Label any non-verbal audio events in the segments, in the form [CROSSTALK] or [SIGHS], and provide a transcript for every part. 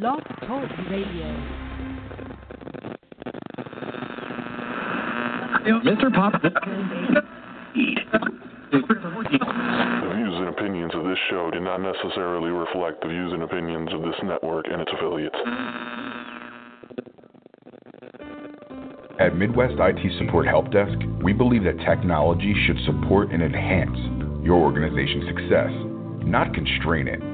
Blog Talk Radio. Mr. Pop. The views and opinions of this show do not necessarily reflect the views and opinions of this network and its affiliates. At Midwest IT Support Help Desk, we believe that technology should support and enhance your organization's success, not constrain it.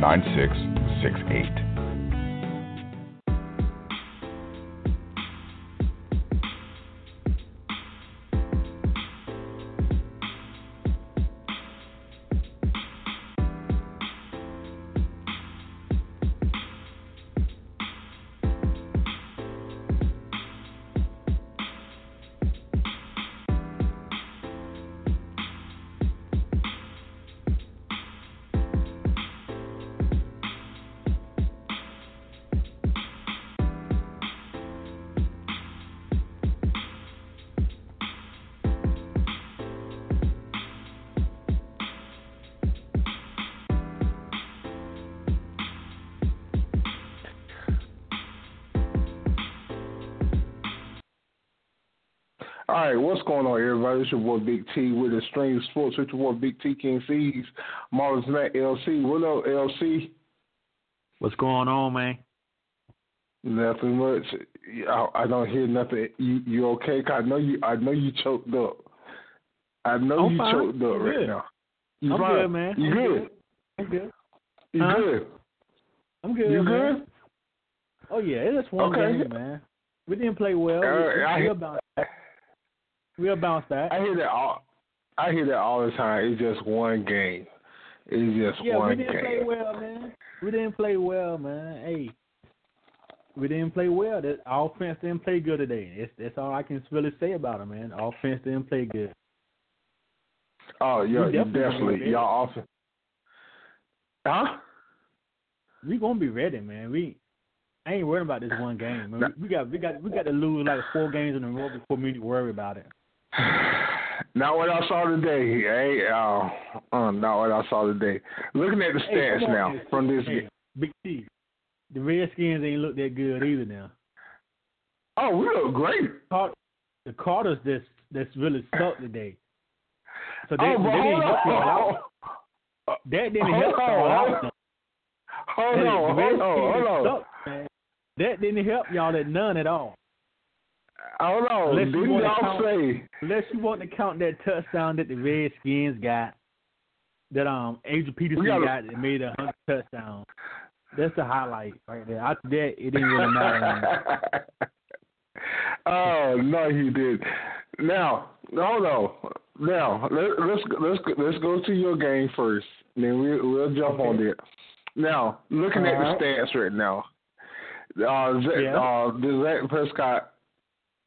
9668. It's your boy Big T with Extreme Sports. It's your boy Big T King C's, Marvelous Matt LC. What up, LC? What's going on, man? Nothing much. I, I don't hear nothing. You you okay? I know you. I know you choked up. I know I'm you fine. choked up I'm right good. now. You I'm fine? good, man. You good? I'm good. You Huh? good? I'm good. You man. good? Oh yeah, it's one Okay. game, man. We didn't play well. Uh, we, I- we'll bounce back. We'll bounce back. I hear that all. I hear that all the time. It's just one game. It's just yeah, one game. Yeah, we didn't game. play well, man. We didn't play well, man. Hey, we didn't play well. The offense didn't play good today. That's that's all I can really say about it, man. Offense didn't play good. Oh yeah, We you definitely definitely. Y'all often. Huh? We gonna be ready, man. We I ain't worried about this one game. Man. We, we got we got we got to lose like four games in a row before to worry about it. Not what I saw today. Hey, uh, uh, not what I saw today. Looking at the stats on, now man. from this. Hey, Big T. The Redskins ain't look that good either now. Oh, we look great. The Carters that's that's really sucked today. So they, oh, didn't help out. That didn't help y'all hold out. Hold on, hold on, hold on. That didn't help y'all at none at all. Hold on. Unless you wanna y'all count- say? Unless you want to count that touchdown that the Redskins got, that um Adrian Peterson gotta- got that made a hundred touchdowns. That's the highlight right there. After that, it didn't really matter. [LAUGHS] oh no, he did. Now, hold on. Now let, let's let's let's go to your game first. Then we we'll jump on there. Now, looking at the stats right now, uh, Yeah. uh, Dak Prescott,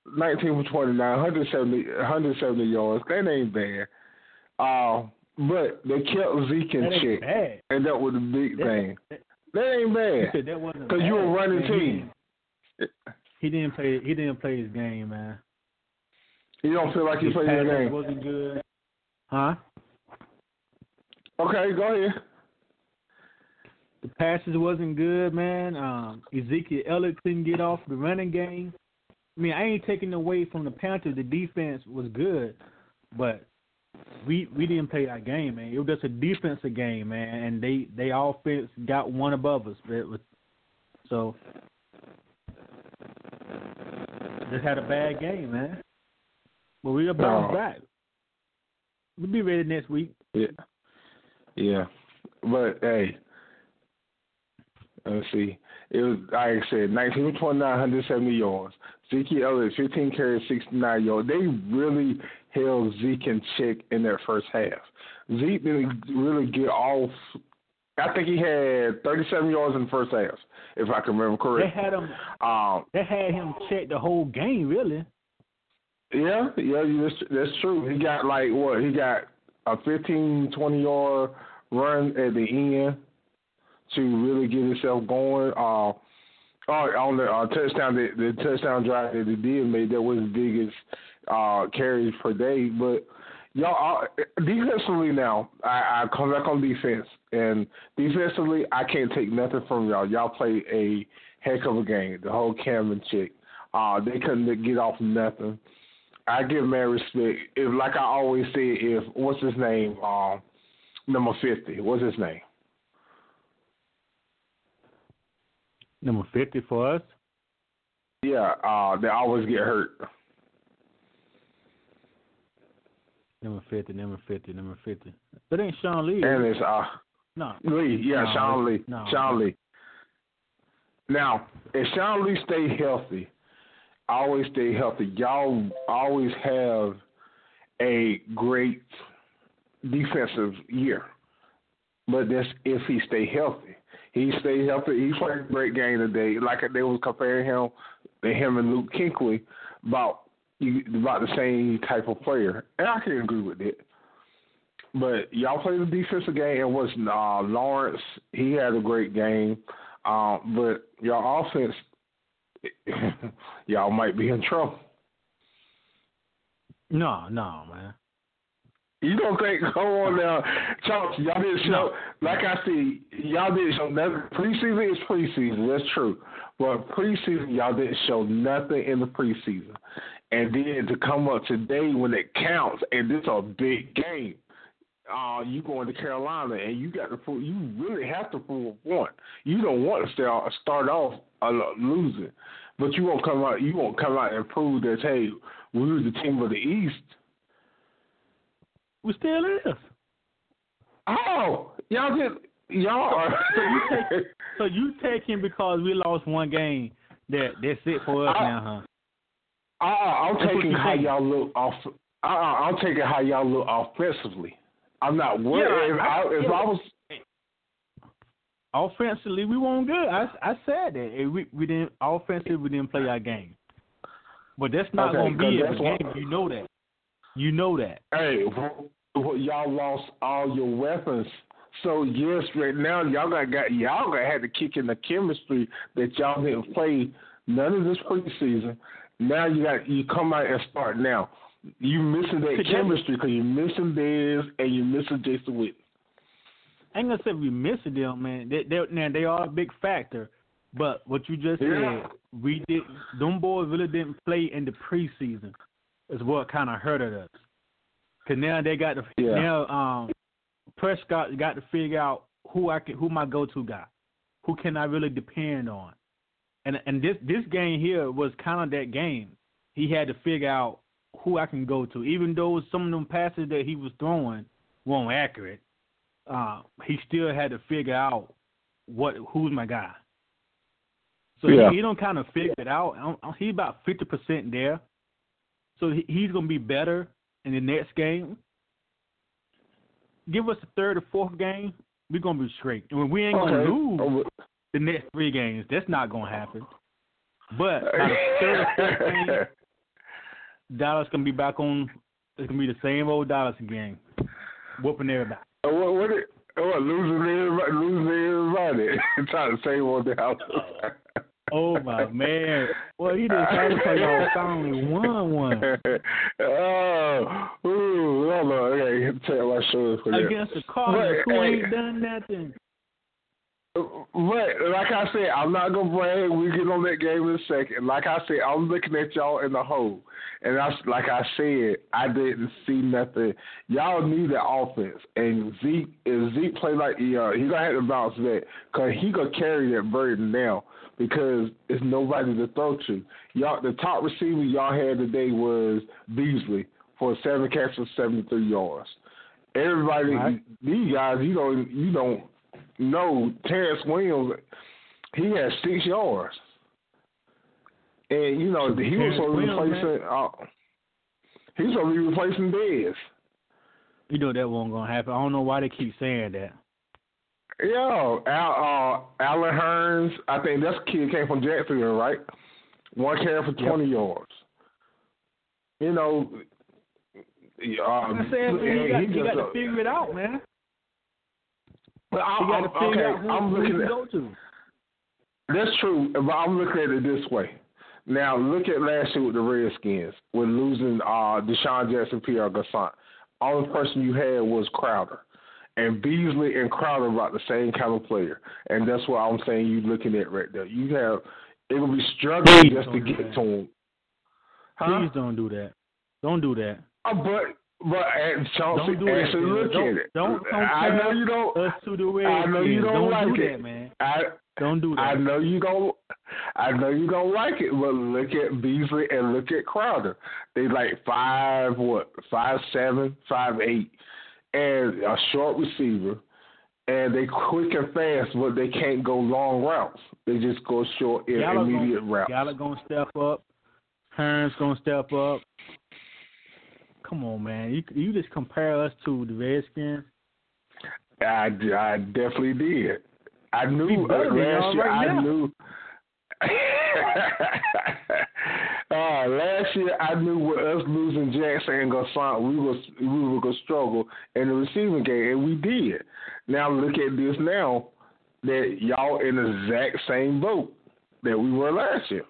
nineteen for twenty nine, 170, 170 yards. That ain't bad. Uh, but they kept Zeke in check, bad. and that was the big That- thing. that- That ain't He bad said [LAUGHS] that wasn't because you a running Man, he team. didn't- He didn't play. He didn't play his game, man. You don't feel like you The played your passes game. wasn't good. Huh? Okay, go ahead. The passes wasn't good, man. Um, Ezekiel Elliott couldn't get off the running game. I mean, I ain't taking away from the Panthers. The defense was good, but we we didn't play our game, man. It was just a defensive game, man, and they they offense got one above us. It was, so just had a bad game, man. But we'll bounce No. back. We'll be ready next week. Yeah. Yeah. But hey, let's see. It was like I said, 19 29, 170 yards. Zeke Elliott, 15 carries, 69 yards. They really held Zeke in check in that first half. Zeke didn't really get off. I think he had 37 yards in the first half, if I can remember correctly. They had him. Um, They had him check the whole game, really. Yeah, yeah, that's, that's true. He got like what? He got a 15, 20 yard run at the end to really get himself going. Uh, on the uh, touchdown, the, the touchdown drive that he did made, that was the biggest uh, carries per day. But y'all, uh, defensively now, I, I come back on defense, and defensively, I can't take nothing from y'all. Y'all play a heck of a game. The whole Cameron chick, uh, they couldn't get off nothing. I give man respect. If like I always say, if what's his name, um, number fifty, what's his name? Number fifty for us. Yeah, uh, they always get hurt. Number fifty. Number fifty. Number fifty. That ain't Sean Lee. And it's uh no. Lee, yeah, No, Sean Lee, no. Sean Lee. Now, if Sean Lee stay healthy, always stay healthy. Y'all always have a great defensive year, but that's if he stay healthy. He stayed healthy. He played a great game today. Like they was comparing him, to him and Luke Kuechly about about the same type of player, and I can agree with it. But y'all played the defensive game. It was uh, Lawrence. He had a great game. Um, but your offense, [LAUGHS] y'all might be in trouble. No, no, man. You don't think? [LAUGHS] Go on now, Chunks. Y'all didn't show. Like I see, y'all didn't show nothing. Preseason is preseason. That's true. But preseason, y'all didn't show nothing in the preseason. And then to come up today when it counts, and this is a big game. Uh, you going to Carolina, and you got to prove. You really have to prove a point. You don't want to start off uh, losing, but you won't come out. You won't come out and prove that hey, we were the team of the East. We still is. Oh, y'all just Y'all are. So you take so you take him because we lost one game. That that's it for us I- now, huh? Uh, I'm That's what taking how think. y'all look off. Uh, I'm taking how y'all look offensively. I'm not worried. Yeah, if I- I, if yeah. I was, Offensively, we weren't good. I I said that we we didn't offensively we didn't play our game. But that's not Okay, going to be that's game. what- You know that. You know that. hey, wh- y'all lost all your weapons. So yes, right now y'all got, got y'all got had to kick in the chemistry that y'all didn't play none of this preseason. Now you got you come out and start now. You missing that chemistry because you're missing Biz and you're missing Jason Witten. I ain't gonna say we missing them, man. They they now they are a big factor. But what you just Yeah. said, we did. Them boys really didn't play in the preseason. Is what kind of hurted us. Cause now they got to Yeah. now um Prescott got to figure out who I can who my go to guy, who can I really depend on, and and this this game here was kind of that game. He had to figure out who I can go to, even though some of them passes that he was throwing weren't accurate. Uh, he still had to figure out what who's my guy. So Yeah. he, he don't kind of figure it out. He about fifty percent there, so he's gonna be better in the next game. Give us the third or fourth game, we're gonna be straight. And we ain't gonna Okay. lose Oh, the next three games. That's not gonna happen. But the third or fourth game, [LAUGHS] Dallas gonna be back on. It's gonna be the same old Dallas game, whooping everybody. Uh, What, what, what losing everybody, losing everybody, [LAUGHS] trying to save on the [LAUGHS] house. Oh my man! Well, he just tried to play y'all finally won one oh, ooh, hold on. Okay, tell my shoulders for against the Cardinals, who hey, ain't done nothing. But like I said, I'm not gonna brag. We get on that game in a second. Like I said, I'm looking at y'all in the hole, and I like I said, I didn't see nothing. Y'all need the offense, and Zeke if Zeke play like uh, he gonna have to bounce back because he gonna carry that burden now because it's nobody to throw to. Y'all, the top receiver y'all had today was Beasley for seven catches, 73 yards. Everybody, Right. these guys, you don't you don't know Terrence Williams. He has six yards, and you know he was Terrence supposed to be replacing. Uh, he was supposed to be replacing Dez. You know that wasn't gonna happen. I don't know why they keep saying that. Yeah, Al, uh, Allen Hurns. I think that's kid came from Jacksonville, right? One carry for twenty yards. You know, uh, I said, man, you got, you just, got to figure it out, man. but I, You got to I'm, figure okay, out who, I'm looking at go to. That's true, but I'm looking at it this way. Now, look at last year with the Redskins, with losing uh, DeSean Jackson, Pierre Garcon. Only person you had was Crowder. And Beasley and Crowder are about the same kind of player. And that's what I'm saying you're looking at right there. You have, it will be struggling Please just to get that. to him. Huh? Please don't do that. Don't do that. Uh, but, but Chauncey, Don't do that. actually look don't, at it. Don't I know you don't. us to the I know you don't, don't like do it. that, man. I, Don't do that. I know you don't. I know you don't like it, but look at Beasley and look at Crowder. They like five what, five seven, five eight, and a short receiver, and they quick and fast, but they can't go long routes. They just go short and Gallup immediate gonna, routes. Gallup gonna step up. Hurns gonna step up. Come on, man. You you just compare us to the Redskins. I, I definitely did. I knew uh, last year. right I now. knew. [LAUGHS] [LAUGHS] last year, I knew with us losing Jackson and Garcon, we was we were gonna struggle in the receiving game, and we did. Now look at this now that y'all in the exact same boat that we were last year.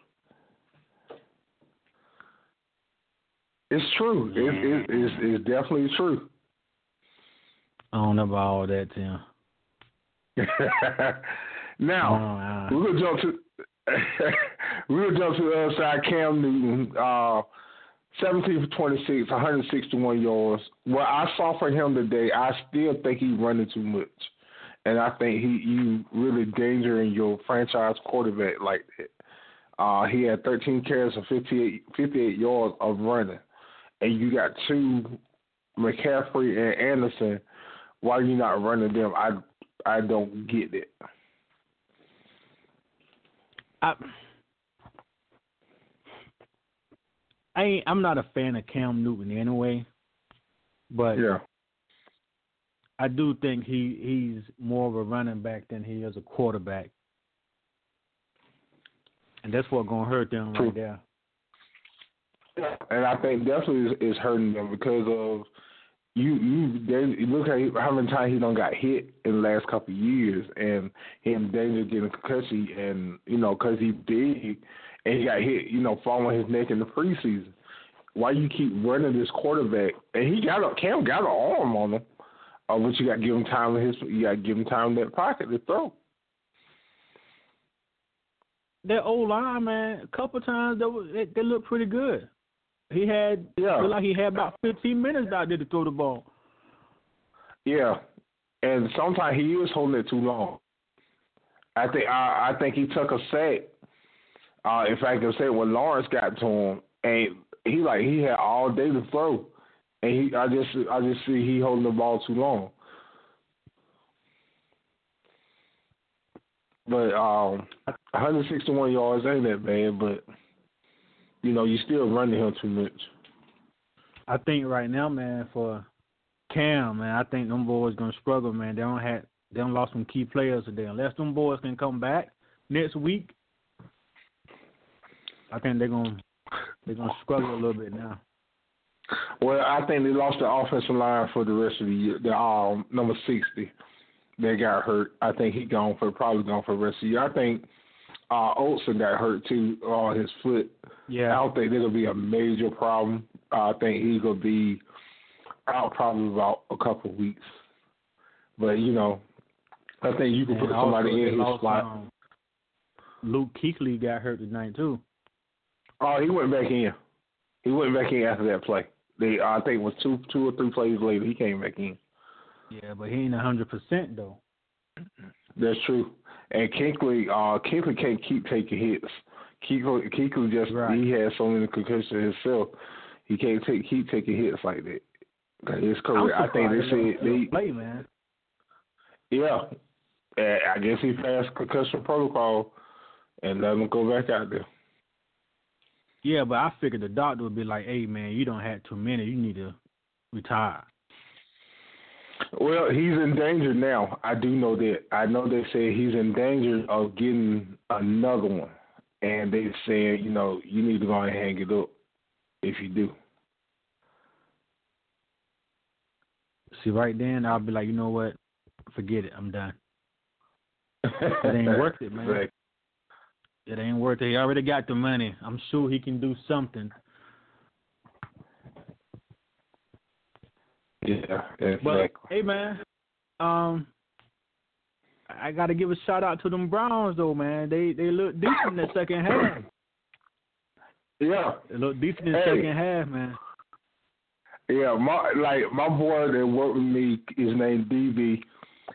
It's true. It, it, it's, it's definitely true. I don't know about all that, Tim. [LAUGHS] now, Uh, We're gonna jump to [LAUGHS] gonna jump to the other side. Cam Newton, uh, seventeen for twenty six, one hundred sixty one yards. What I saw for him today, I still think he's running too much, and I think he you really endangering your franchise quarterback like that. Uh, he had thirteen carries for 58, 58 yards of running, and you got two McCaffrey and Anderson. Why are you not running them? I I don't get it. I, I ain't, I'm not a fan of Cam Newton anyway, but Yeah. I do think he he's more of a running back than he is a quarterback, and that's what gonna hurt them right there. and I think definitely is, is hurting them because of you. You they, look at how many times he done got hit in the last couple of years, and he in danger getting concussion, and you know because he big and he got hit, you know, falling his neck in the preseason. Why you keep running this quarterback? And he got a Cam got an arm on him, uh, but you got to give him time in his. You got to give him time in that pocket to throw. That old line, man, a couple times they, were- they, they looked pretty good. He had Yeah. looked like he had about 15 minutes out there to throw the ball. Yeah, and sometimes he is holding it too long. I think I, I think he took a sack. Uh, fact, I can say when Lawrence got to him, and he like he had all day to throw, and he I just I just see he holding the ball too long. But um, 161 yards ain't that bad, but you know you still running him too much. I think right now, man, for Cam, man, I think them boys gonna struggle, man. They don't have they don't lost some key players today. Unless them boys can come back next week, I think they're gonna they're gonna struggle a little bit now. Well, I think they lost the offensive line for the rest of the year. The um, number sixty, that got hurt. I think he gone for probably gone for the rest of the year. I think uh, Olsen got hurt too on his foot. Yeah. I don't think that'll be a major problem. Uh, I think he's gonna be out probably about a couple of weeks. But you know, I think you can and put somebody they in his spot. um, Luke Kuechly got hurt tonight too. Oh, he went back in. He went back in after that play. They, I think, it was two, two or three plays later. He came back in. Yeah, but he ain't a hundred percent though. That's true. And Kuechly, uh, Kuechly can't keep taking hits. Kuechly, Kuechly just Right. he has so many concussions himself. He can't take keep taking hits like that. His career, I think they said they, play man. yeah. And I guess he passed concussion protocol and let him go back out there. Yeah, but I figured the doctor would be like, "Hey man, you don't have too many. You need to retire." Well, he's in danger now. I do know that. I know they said he's in danger of getting another one, and they said, you know, you need to go and hang it up if you do. See, right then I'll be like, you know what? Forget it. I'm done. It ain't worth it, man. [LAUGHS] Exactly. It ain't worth it. He already got the money. I'm sure he can do something. Yeah, But hey, man, um, I got to give a shout out to them Browns though, man. They they look decent in the second half. Yeah, They look decent in the Hey. second half, man. yeah. My like my boy that worked with me is named DB.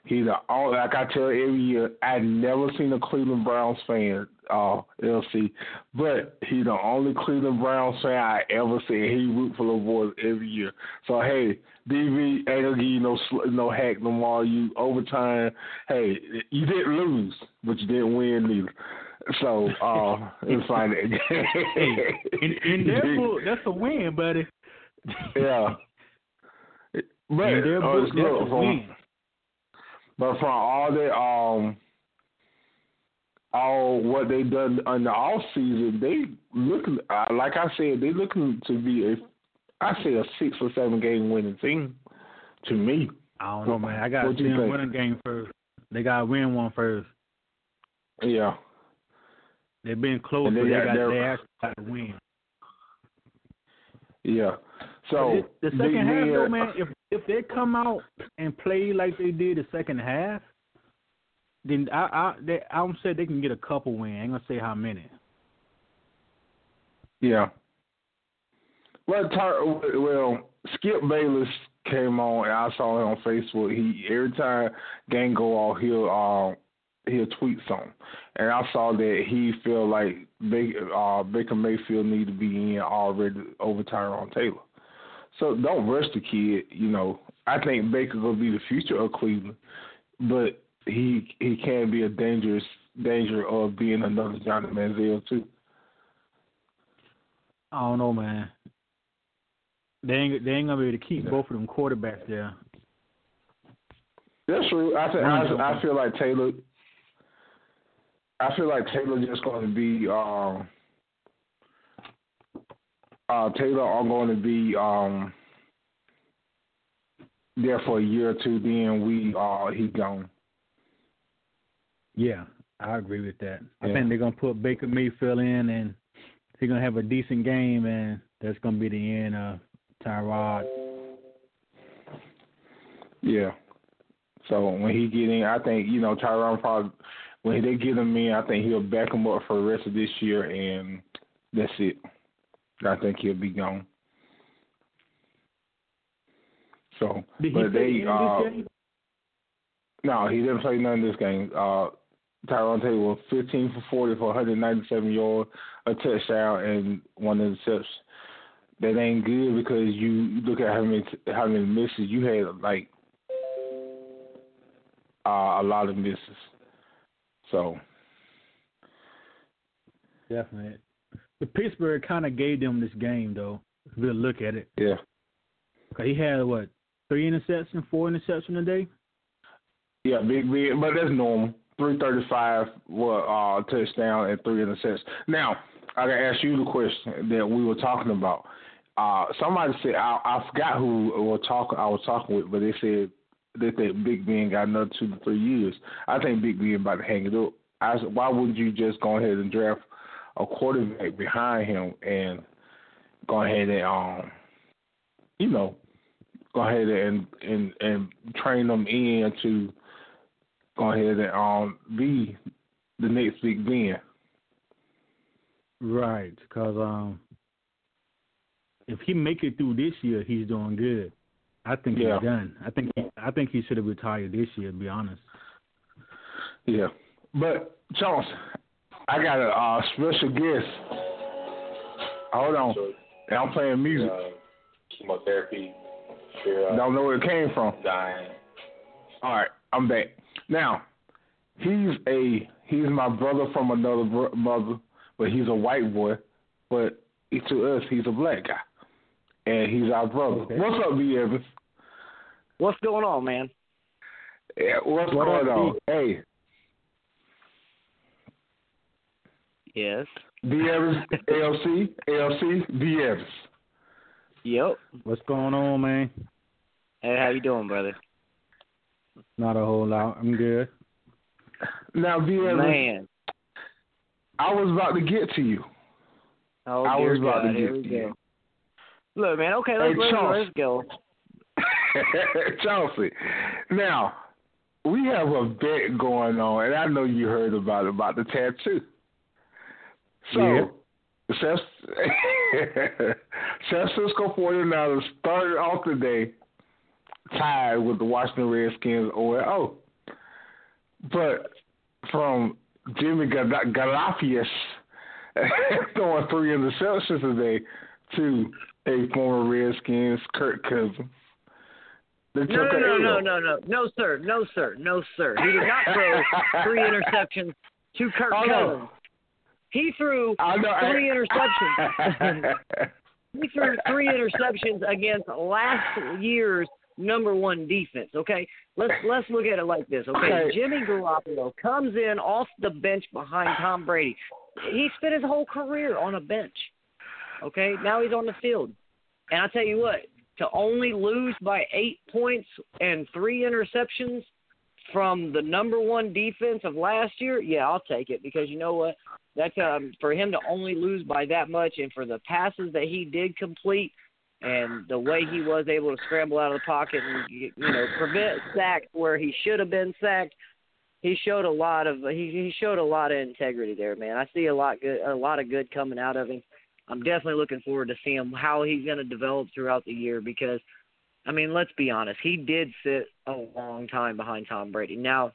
He's the only like I tell every year. I never seen a Cleveland Browns fan, uh, LC, but he's the only Cleveland Browns fan I ever seen. He root for the boys every year. So hey, DB ain't gonna give you no no hack no more. You overtime. Hey, you didn't lose, but you didn't win neither. So uh, [LAUGHS] it's fine. In, in their that's a win, buddy. Yeah. But in their uh, that's a win. But from all the um all what they done in the off season, they looking uh, like I said, they looking to be a I say a six or seven game winning team to me. I don't know, man. I got to see them win a game first. They got to win one first. Yeah. They've been close, And they but they got got they actually got to win. Yeah. So the second half, though, man, if if they come out and play like they did the second half, then I I they, I'm say they can get a couple win. I ain't gonna say how many. Yeah. Well, Tar- well, Skip Bayless came on, and I saw him on Facebook. He every time game go off, he'll um he'll tweet something, and I saw that he feel like Baker, uh, Baker Mayfield need to be in already over Tyrod Taylor. So don't rush the kid. You know, I think Baker gonna be the future of Cleveland, but he he can be a dangerous danger of being another Johnny Manziel too. I don't know, man. They ain't they ain't gonna be able to keep both of them quarterbacks there. That's true. I of I, I feel like Taylor. I feel like Taylor just going to be. Um, uh, Taylor are going to be um, there for a year or two. Then we uh, he gone. Yeah, I agree with that. I think they're gonna put Baker Mayfield in, and he's gonna have a decent game, and that's gonna be the end of Tyrod. Yeah. So when he get in, I think you know Tyrod probably when they get him in, I think he'll back him up for the rest of this year, and that's it. I think he'll be gone. So, Did but they uh, no, he didn't play none of this game. Uh, Tyrod Taylor was 15 for 40 for 197 yards, a touchdown, and one interception. That ain't good because you look at how many how many misses you had, like uh, a lot of misses. So Definitely. But Pittsburgh kind of gave them this game, though. If you really look at it, yeah, he had what three interceptions, four interceptions a day. yeah, big big, but that's normal. Three thirty five, what uh, touchdown and three interceptions. Now I gotta ask you the question that we were talking about. Uh, somebody said I, I forgot who were talking I was talking with, but they said that that Big Ben got another two to three years. I think Big Ben about to hang it up. I, why wouldn't you just go ahead and draft a quarterback behind him and go ahead and um, you know, go ahead and and and train them in to go ahead and um be the next Big Ben. Right, because um, if he make it through this year, he's doing good. I think Yeah. he's done. I think he, I think he should have retired this year. To be honest. Yeah, but Jones, I got a uh, special guest. Hold on, I'm playing music. uh, chemotherapy, fear of Don't know where it came from. dying. All right, I'm back. Now, he's a he's my brother from another bro- mother, but he's a white boy. But he, to us, he's a black guy, and he's our brother. Okay. What's up, B Evans? What's going on, man? Yeah, what's What going on? Hey, Yes. B Evans, [LAUGHS] ALC, ALC, B Evans. Yep. What's going on, man? Hey, how you doing, brother? Not a whole lot. I'm good. Now, B Evans, Man. I was about to get to you. Oh, I dear was about God. to Here get we to you. Look, man. Okay, let's, Hey, let's, let's go. [LAUGHS] Chelsea. Now, we have a bet going on, and I know you heard about it, about the tattoo. So, Yeah. San, San Francisco 49ers started off the day tied with the Washington Redskins 0 But from Jimmy Gal- Galafias [LAUGHS] throwing three interceptions today to a former Redskins, Kirk Cousins. No, no, no, no, no, no, no, sir, no, sir, no, sir. He did not throw three [LAUGHS] interceptions to Kirk Oh. Cousins. He threw I know, I- three interceptions. [LAUGHS] he threw three interceptions against last year's number one defense. Okay, let's let's look at it like this. Okay, Okay. Jimmy Garoppolo comes in off the bench behind Tom Brady. He spent his whole career on a bench. Okay, now he's on the field, and I tell you what, to only lose by eight points and three interceptions from the number one defense of last year, yeah, I'll take it because you know what? That's um for him to only lose by that much, and for the passes that he did complete, and the way he was able to scramble out of the pocket and you know prevent sacks where he should have been sacked. He showed a lot of he he showed a lot of integrity there, man. I see a lot good a lot of good coming out of him. I'm definitely looking forward to seeing how he's going to develop throughout the year because, I mean, let's be honest, he did sit a long time behind Tom Brady. Now,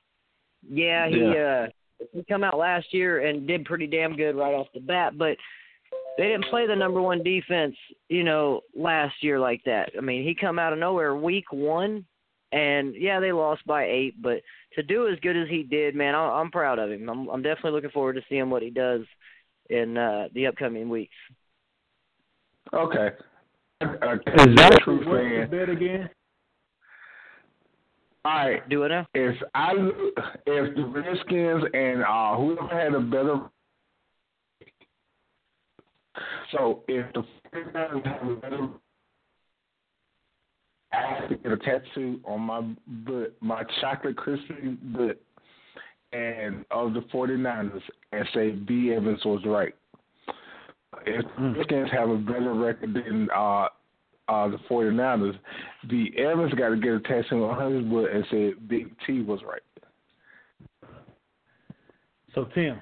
yeah, he uh he come out last year and did pretty damn good right off the bat, but they didn't play the number one defense, you know, last year like that. I mean, he come out of nowhere week one, and yeah, they lost by eight, but to do as good as he did, man, I'm, I'm proud of him. I'm, I'm definitely looking forward to seeing what he does in uh, the upcoming weeks. Okay. Uh, Is that true what's the fan? bet again? All right. Do it now. If I if the Redskins and uh whoever had a better so if the 49ers have a better I have to get a tattoo on my butt, my chocolate crispy butt and of the 49ers and say B Evans was right. If the Mm. Redskins have a better record than uh uh, the 49ers, the Evans got to get a tattoo on his butt and say Big T was right. So Tim,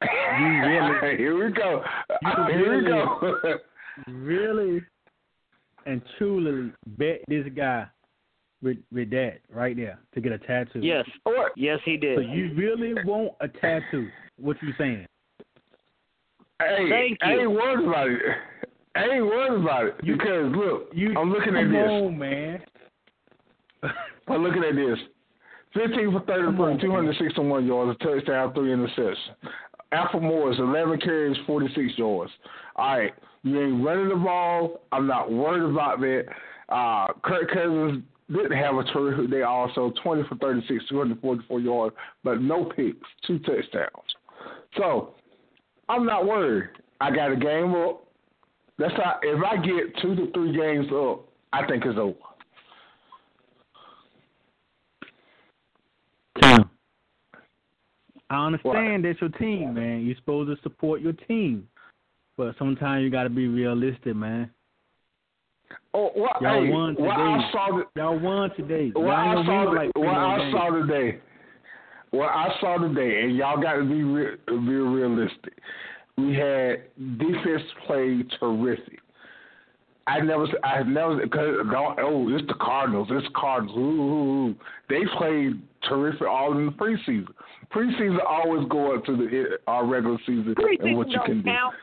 [LAUGHS] You really- Here we go. You [LAUGHS] Here we really- go. really and truly bet this guy with with that right there to get a tattoo. Yes, what? yes, he did. So you really want a tattoo? What you saying? Hey, Thank I you. ain't worried about it. I ain't worried about it You- because look, You I'm looking at this. on, man. [LAUGHS] I'm looking at this. 15 for 33, 261 yards, a touchdown, three interceptions. Alfred Morris, 11 carries, 46 yards. All right, you ain't running the ball. I'm not worried about that. Uh, Kirk Cousins didn't have a terrific day also, 20 for 36, 244 yards, but no picks, two touchdowns. So, I'm not worried. I got a game up. That's how, if I get two to three games up, I think it's over. Tim, I understand that's your team, man. You're supposed to support your team, but sometimes you got to be realistic, man. Oh, what? Y'all hey, won what I today. saw the, Y'all won today. what Y'all I saw, win like the, what I saw today, what I saw today, and y'all got to be re- be realistic. We had defense play terrific. I never, I never, cause don't, oh, it's the Cardinals, it's Cardinals. Ooh, ooh, ooh. They played terrific all in the preseason. Preseason always go up to the our regular season and what you can don't do. count.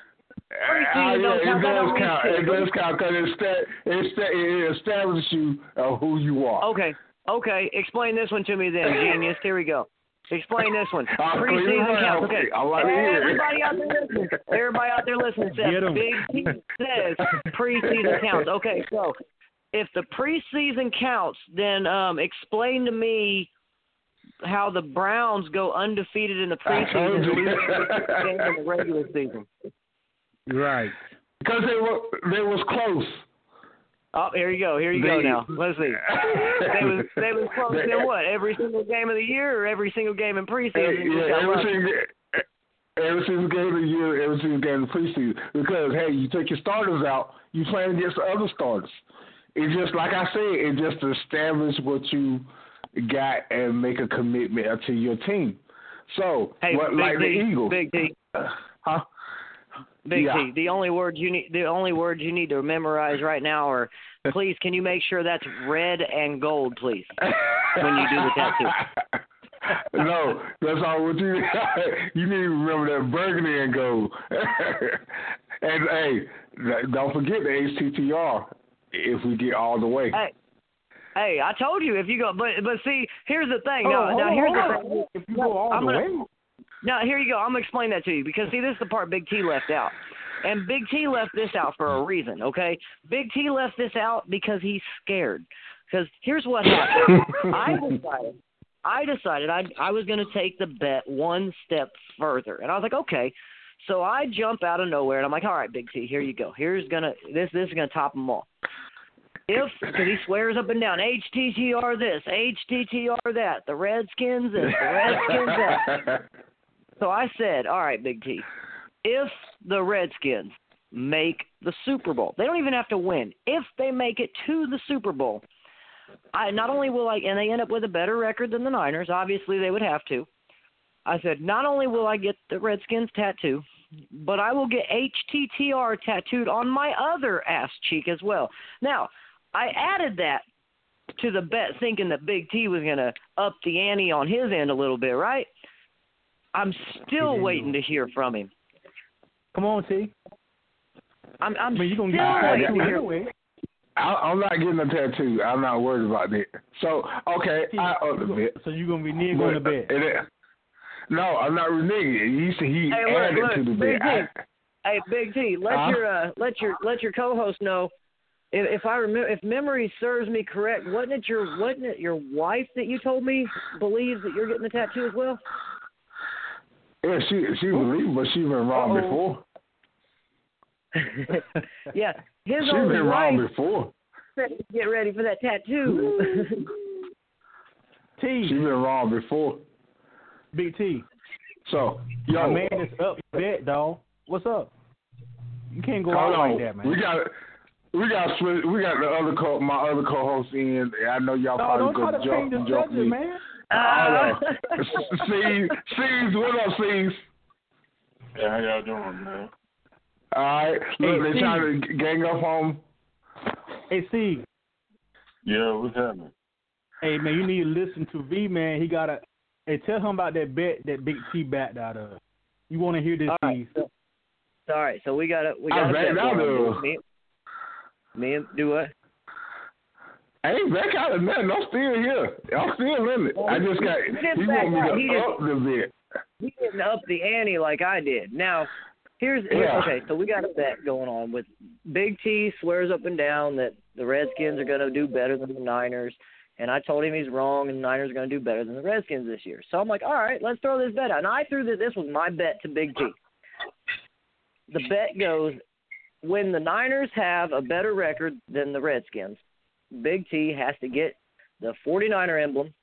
Uh, Preseason don't yeah, count. it does count. It does count because it, sta- it, sta- it establishes you uh, who you are. Okay, okay. Explain this one to me then, [COUGHS] genius. Here we go. Explain this one. I'll clean it Preseason up. counts. Okay. I like to hear it. Everybody out there listening. Everybody out there listening says Big T says preseason counts. Okay, so if the preseason counts, then um, explain to me how the Browns go undefeated in the [LAUGHS] I preseason and you. lose in the regular season. Right. Because they were they was close. Oh, here you go. Here you go now. Let's see. [LAUGHS] They was they was close They- in what? Every single game of the year or every single game in preseason? Yeah, every single, every single game of the year, every single game of preseason. Because hey, you take your starters out, you playing against the other starters. It's just like I said, it just establish what you got and make a commitment to your team. So, Hey, what, like the Eagles, Big huh? Big Yeah. T. The only words you need, the only words you need to memorize right now are, please, can you make sure that's red and gold, please, when you do the tattoo. [LAUGHS] no, that's all what you [LAUGHS] you need to remember that burgundy and gold. [LAUGHS] and hey, don't forget the HTTR if we get all the way. Hey, hey, I told you if you go, but but see, here's the thing. Oh, hold Now, now here's on, the thing. If you go all I'm the gonna- way, Now here you go. I'm gonna explain that to you because see, this is the part Big T left out, and Big T left this out for a reason. Okay, Big T left this out because he's scared. Because here's what happened. I [LAUGHS] decided, I decided I I was gonna take the bet one step further, and I was like, okay. So I jump out of nowhere, and I'm like, all right, Big T, here you go. Here's gonna this this is gonna top them all. If because he swears up and down, HTTR this, HTTR that, the Redskins this, the Redskins that. [LAUGHS] So I said, all right, Big T, if the Redskins make the Super Bowl, they don't even have to win. If they make it to the Super Bowl, I not only will I, and they end up with a better record than the Niners. Obviously, they would have to. I said, not only will I get the Redskins tattoo, but I will get HTTR tattooed on my other ass cheek as well. Now, I added that to the bet, thinking that Big T was going to up the ante on his end a little bit, right? I'm still waiting to hear from him. come on, T. I'm, I'm I mean, you gonna still get waiting the to tattoo hear. anyway. I, I'm not getting a tattoo. I'm not worried about that. So okay, I up the bet. So you're gonna be nigga on the bed. But it- no, I'm not reneging. He said he Hey, look, added look, to the Big bet. T. Hey, Big T, let Huh? your uh, let your let your co-host know. If, if I remember, if memory serves me correct, wasn't it your wasn't it your wife that you told me believes that you're getting the tattoo as well? Yeah, she she believed, but she been wrong Uh-oh. before. [LAUGHS] yeah, his She old been wife wrong before. get ready for that tattoo. [LAUGHS] T, She been wrong before. BT. T. So My yo, man is up bet, dog. What's up? You can't go hold out on. like that, man. We got we got switch- we got the other co my other co-host in. I know y'all no, probably don't try gonna change jump the jump me. man. Hold on. Sees, Sees, what up, Sees? Yeah, how y'all doing, man? All right, look, Hey, they Steve. trying to gang up on. Hey, Steve. Yeah, what's happening? Hey, man, you need to listen to V, man. He got a. Hey, tell him about that bet that Big T backed out of. You want to hear this, All right, Steve? so, all right, so we got to we I got to backed out of- me, me and do what? I ain't back out of nothing. I'm still here. I'm still in it. I just got. He He want me. He to just- up the bit. he didn't up the ante like I did. Now, here's here, Yeah. okay. So we got a bet going on with Big T swears up and down that the Redskins are going to do better than the Niners, and I told him he's wrong, and the Niners are going to do better than the Redskins this year. So I'm like, all right, let's throw this bet out. And I threw that this was my bet to Big T. The bet goes when the Niners have a better record than the Redskins, Big T has to get the 49er emblem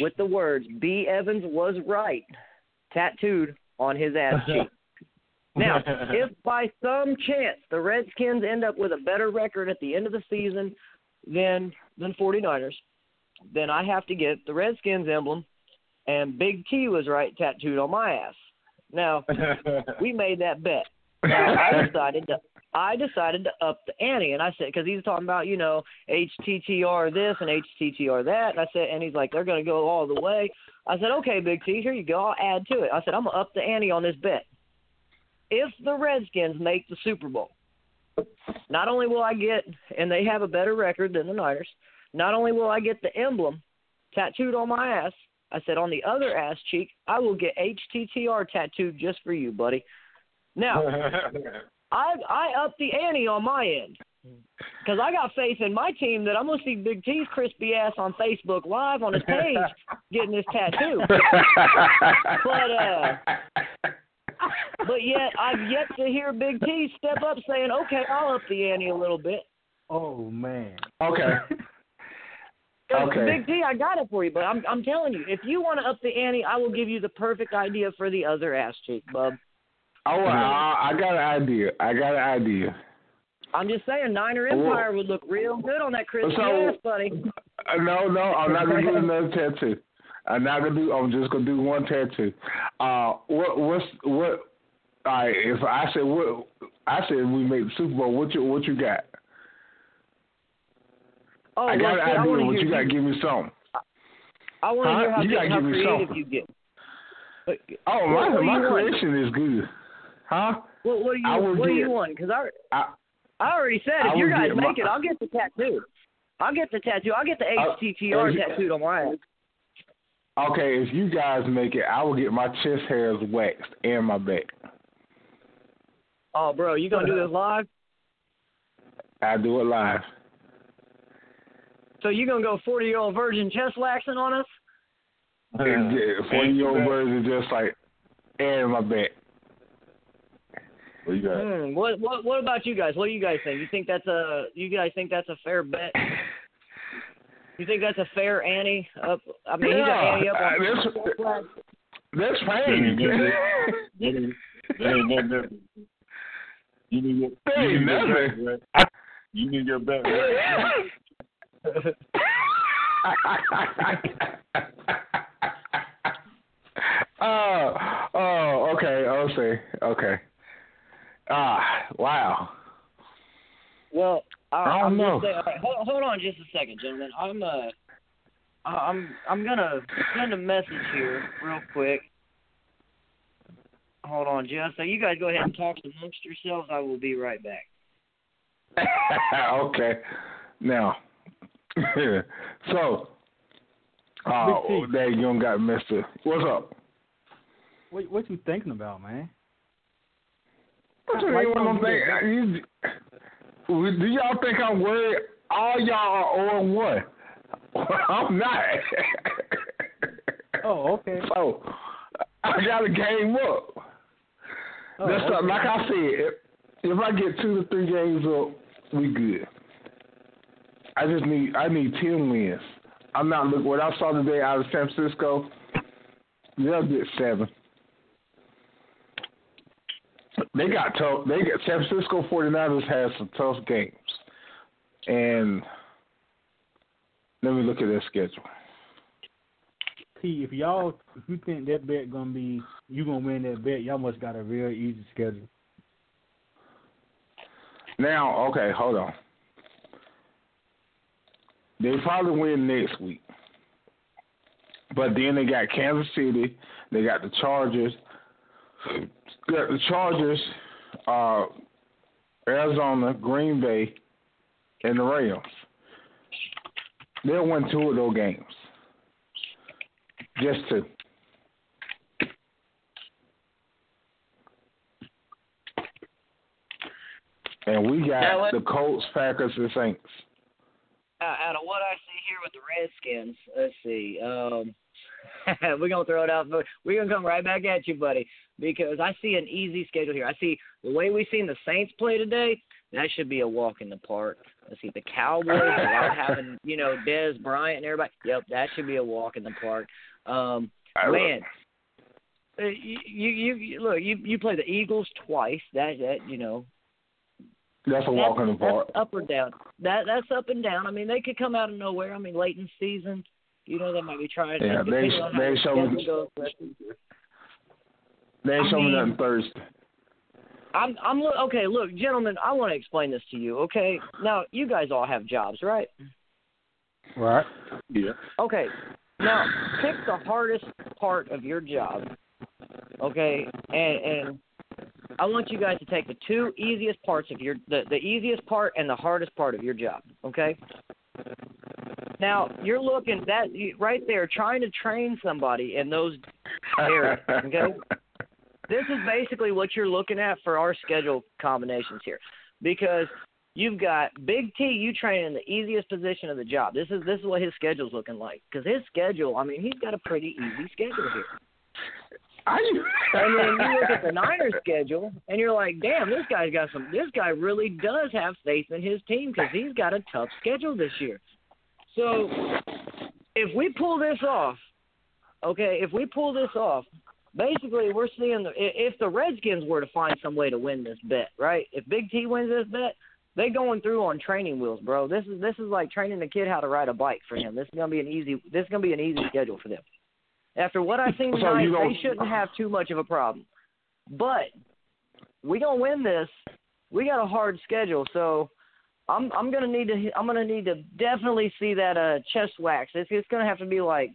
with the words "B Evans was right." tattooed on his ass [LAUGHS] cheek. Now, [LAUGHS] if by some chance the Redskins end up with a better record at the end of the season than than 49ers, then I have to get the Redskins emblem and Big T was right tattooed on my ass. Now, [LAUGHS] we made that bet. Now, I decided to I decided to up the ante, and I said because he's talking about you know HTTR this and HTTR that, and I said, and he's like they're going to go all the way. I said, okay, Big T, here you go. I'll add to it. I said I'm gonna up the ante on this bet. If the Redskins make the Super Bowl, not only will I get, and they have a better record than the Niners, not only will I get the emblem tattooed on my ass, I said on the other ass cheek, I will get HTTR tattooed just for you, buddy. Now, [LAUGHS] I I up the ante on my end because I got faith in my team that I'm gonna see Big T's crispy ass on Facebook Live on his page getting his tattoo. but uh, but yet I've yet to hear Big T step up saying, "Okay, I'll up the ante a little bit." Oh man. Okay. [LAUGHS] Okay. Big T, I got it for you, but I'm I'm telling you, if you want to up the ante, I will give you the perfect idea for the other ass cheek, bub. Oh, I, I got an idea. I got an idea. I'm just saying, Niner Empire would look real good on that crispy So- ass, buddy. Uh, no, no, I'm not gonna do another tattoo. I'm not gonna do. I'm just gonna do one tattoo. Uh, what, what's what? All right, if I said what, I said we make the Super Bowl. What you, what you got? Oh, I got well, an idea. want to What you got? To give me some. I want to Huh? hear how, You big, gotta how give me creative something. you get. But, Oh, my my you want? creation is good. Huh? What, what do you What do you get- want? Because I I, I already said I if you guys get make my- it, I'll get the tattoo. I'll get the tattoo. I'll get the Uh, HTTR if you- tattooed on my ass. okay, if you guys make it, I will get my chest hairs waxed and my back. Oh, bro, you gonna do this live? I do it live. So you gonna go forty year old virgin chest waxing on us? And yeah, Forty year old virgin just like and my back. What you got? Hmm. What what what about you guys? What do you guys think? You think that's a you guys think that's a fair bet? You think that's a fair Annie up? I mean, he's Yeah, an ante up on uh, that's- chest. That's fine. ain't. That [LAUGHS] ain't, nothing. You need your, That you ain't need your nothing. back, right? You need your back. Right? [LAUGHS] oh, oh, okay, okay, okay. Ah, wow. Well, I, I don't I'm know. Just saying, all right, hold, hold on just a second, gentlemen. I'm uh, I- I'm I'm gonna send a message here real quick. Hold on, just so you guys go ahead and talk amongst yourselves. I will be right back. [LAUGHS] okay. Now, [LAUGHS] so, oh, Big there you don't got Mister. What's up? What what you thinking about, man? What you Why mean you what I'm don't saying? You, do y'all think I'm worried? All y'all are on one. [LAUGHS] I'm not. Oh, okay. So, I got a game up. Oh, That's okay. like I said. If, if I get two to three games up, we good. I just need I need ten wins. I'm not looking. What I saw today out of San Francisco, they'll get seven. They got tough. They got San Francisco 49ers has some tough games, and let me look at their schedule. See, if y'all if you think that bet gonna be you gonna win that bet, y'all must got a real easy schedule. Now, okay, hold on. They probably win next week. But then they got Kansas City, they got the Chargers, got the Chargers, uh, Arizona, Green Bay, and the Rams. They'll win two of those games. Just two. And we got what- the Colts, Packers, and Saints. Out of what I see here with the Redskins, let's see. Um, [LAUGHS] we're gonna throw it out. but We're gonna come right back at you, buddy, because I see an easy schedule here. I see the way we've seen the Saints play today. That should be a walk in the park. Let's see the Cowboys without [LAUGHS] having you know Dez Bryant and everybody. Yep, that should be a walk in the park. Um, man, uh, you, you you look you you play the Eagles twice. That that you know That's a walk in the park. that's up or down. That that's up and down. I mean, they could come out of nowhere. I mean, late in season, you know, they might be trying. Yeah, they- depending on how they the show me- They ain't I showing me mean- nothing Thursday. I'm I'm look okay. Look, gentlemen, I want to explain this to you. Okay, now you guys all have jobs, right? Right. Yeah. Okay, now pick the hardest part of your job. Okay, and and I want you guys to take the two easiest parts of your the the easiest part and the hardest part of your job. Okay. Now you're looking that right there, trying to train somebody in those areas. Okay. [LAUGHS] this is basically what you're looking at for our schedule combinations here, because you've got Big T. You train in the easiest position of the job. This is this is what his schedule's looking like. Because his schedule, I mean, he's got a pretty easy schedule here. You? And then you look at the Niners schedule, and you're like, damn, this guy's got some. This guy really does have faith in his team because he's got a tough schedule this year. So if we pull this off, okay, if we pull this off, basically we're seeing the, if the Redskins were to find some way to win this bet, right? If Big T wins this bet, they going through on training wheels, bro. This is this is like training a kid how to ride a bike for him. This is gonna be an easy. This is gonna be an easy schedule for them. After what I've seen [LAUGHS] tonight, don't- they shouldn't have too much of a problem. But we gonna win this. We got a hard schedule, so I'm I'm gonna need to I'm gonna need to definitely see that uh chest wax. It's it's gonna have to be like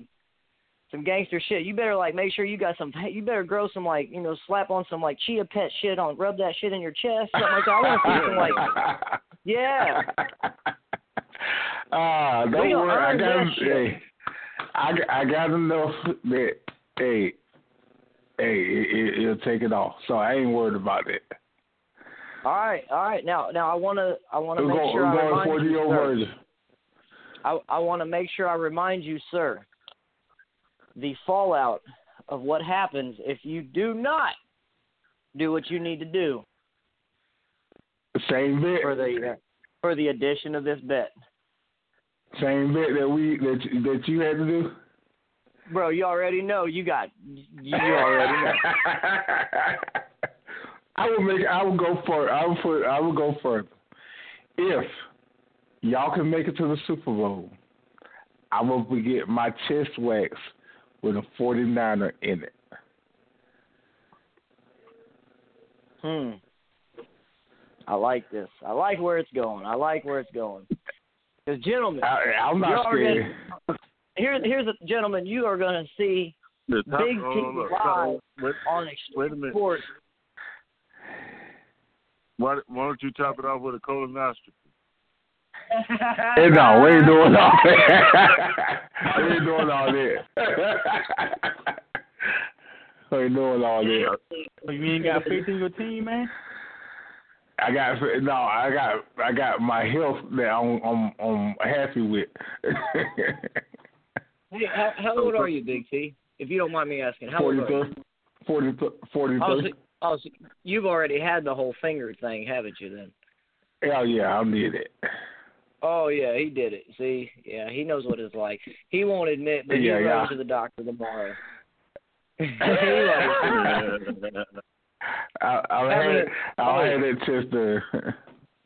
some gangster shit. You better like make sure you got some. You better grow some like you know slap on some like chia pet shit on rub that shit in your chest something like that. I want to see some like [LAUGHS] yeah. Ah, We don't gonna worry. I got him. Hey, I I got to know that. Hey, hey, it, it, it'll take it off. So I ain't worried about it. All right, all right. Now now I wanna I wanna make going, sure I remind for the you, sir. I, I want to make sure I remind you, sir, the fallout of what happens if you do not do what you need to do Same bit. for the for the addition of this bet. Same bit that we that you- that you had to do. Bro, you already know you got you already know. [LAUGHS] I will make. I will go for. I will put. I will go further. If y'all can make it to the Super Bowl, I will get my chest wax with a 49er in it. Hmm. I like this. I like where it's going. I like where it's going. Because gentlemen, I, I'm you're not already- scared. here's here's a gentlemen. You are going to see The top, Big hold T on, look, live on Extreme. Sports. Why, why don't you top it off with a colonoscopy? Hey, no, we ain't doing all that. we ain't doing all that. we ain't doing all that. Oh, you ain't got faith in your team, man? I got no. I got I got my health that I'm I'm, I'm happy with. [LAUGHS] Hey, how, how old are you, Big T? If you don't mind me asking, how old are you? 40, 40, 40, Oh, so, oh, so you've already had the whole finger thing, haven't you? Then. Hell yeah, I did it. Oh yeah, he did it. See, yeah, he knows what it's like. He won't admit, but Yeah, he's yeah. going to the doctor tomorrow. He [LAUGHS] I, I Having had it- I had that test there.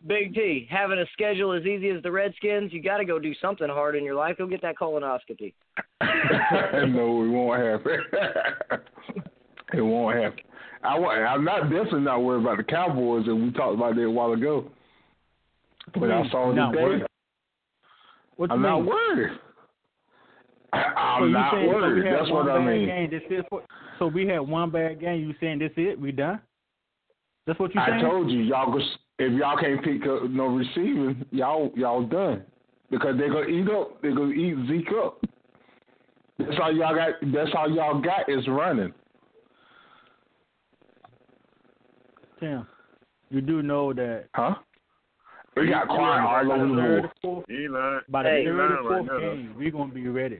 Big T, having a schedule as easy as the Redskins, you got to go do something hard in your life. Go get that colonoscopy. [LAUGHS] no, it won't happen. [LAUGHS] it won't happen. I I'm not definitely not worried about the Cowboys, and we talked about that a while ago. But I hmm, saw Not today. worried. What I'm not worried. [LAUGHS] So I'm you not saying so worried. That's what I mean. Game, this is what, so we had one bad game. You saying this is it? We done? That's what you said. I told you, y'all if y'all can't pick up no receiving, y'all y'all done because they're gonna eat up. They're gonna eat Zeke up. That's all y'all got. That's all y'all got is running. Tim, you do know that Huh? We got quiet all over the world. By the third or fourth, he by the hey, third or fourth right game, we're gonna be ready.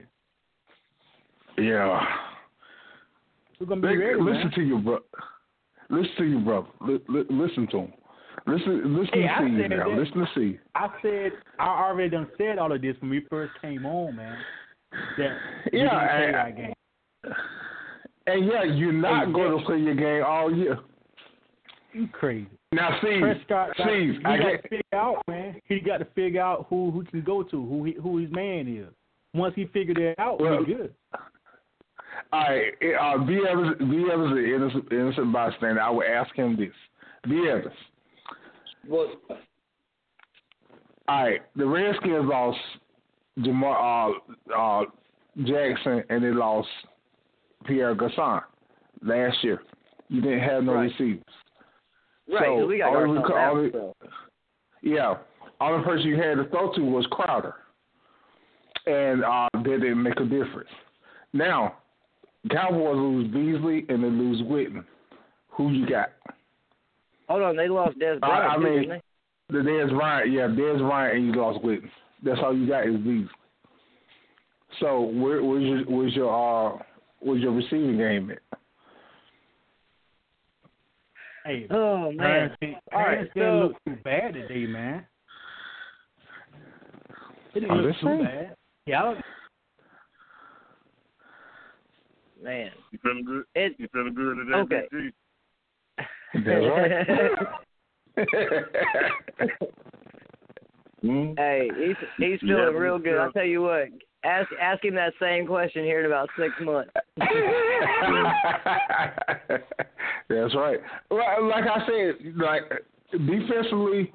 Yeah. We're gonna be Li- ready, listen man. to you, bro. Listen to you, brother. Li- li- listen to him. Listen, listen Hey, I to you now. that- Listen to see. I said I already done said all of this when we first came on, man. That we Yeah, didn't play I- that game. And yeah, you're not Hey, going to play your game all year. You crazy. Now, see, Prescott got, see, he I got get, to figure out, man. He got to figure out who who can go to, who he, who his man is. Once he figured it out, Well, we good. All right, uh, B. Evans, B. Evans is an innocent, innocent bystander. I would ask him this. B. Evans. Well, All right, the Redskins lost Jamar uh, uh, Jackson and they lost Pierre Garçon last year. You didn't have no Right. receivers. Right, So, we got only ourselves reco- out, only- so. Yeah, only person you had to throw to was Crowder, and uh, that didn't make a difference. Now, Cowboys lose Beasley and they lose Witten. Who you got? Hold on, they lost Dez Bryant, I mean-? The Dez Bryant, yeah, Dez Bryant, and you lost Witten. That's all you got is Beasley. So where, where's your where's your uh where's your receiving game at? Hey, Oh man. Parents, didn't- All right, didn't so- look too bad today, man. It didn't I'm look too saying. bad. Yeah, Man. You feeling good? It You feeling good today, Okay. Big G? That's right. [LAUGHS] Hmm? Hey, he's he's feeling but real good. still- I'll tell you what. Ask ask him that same question here in about six months. [LAUGHS] [LAUGHS] That's right. Well, like I said, like defensively,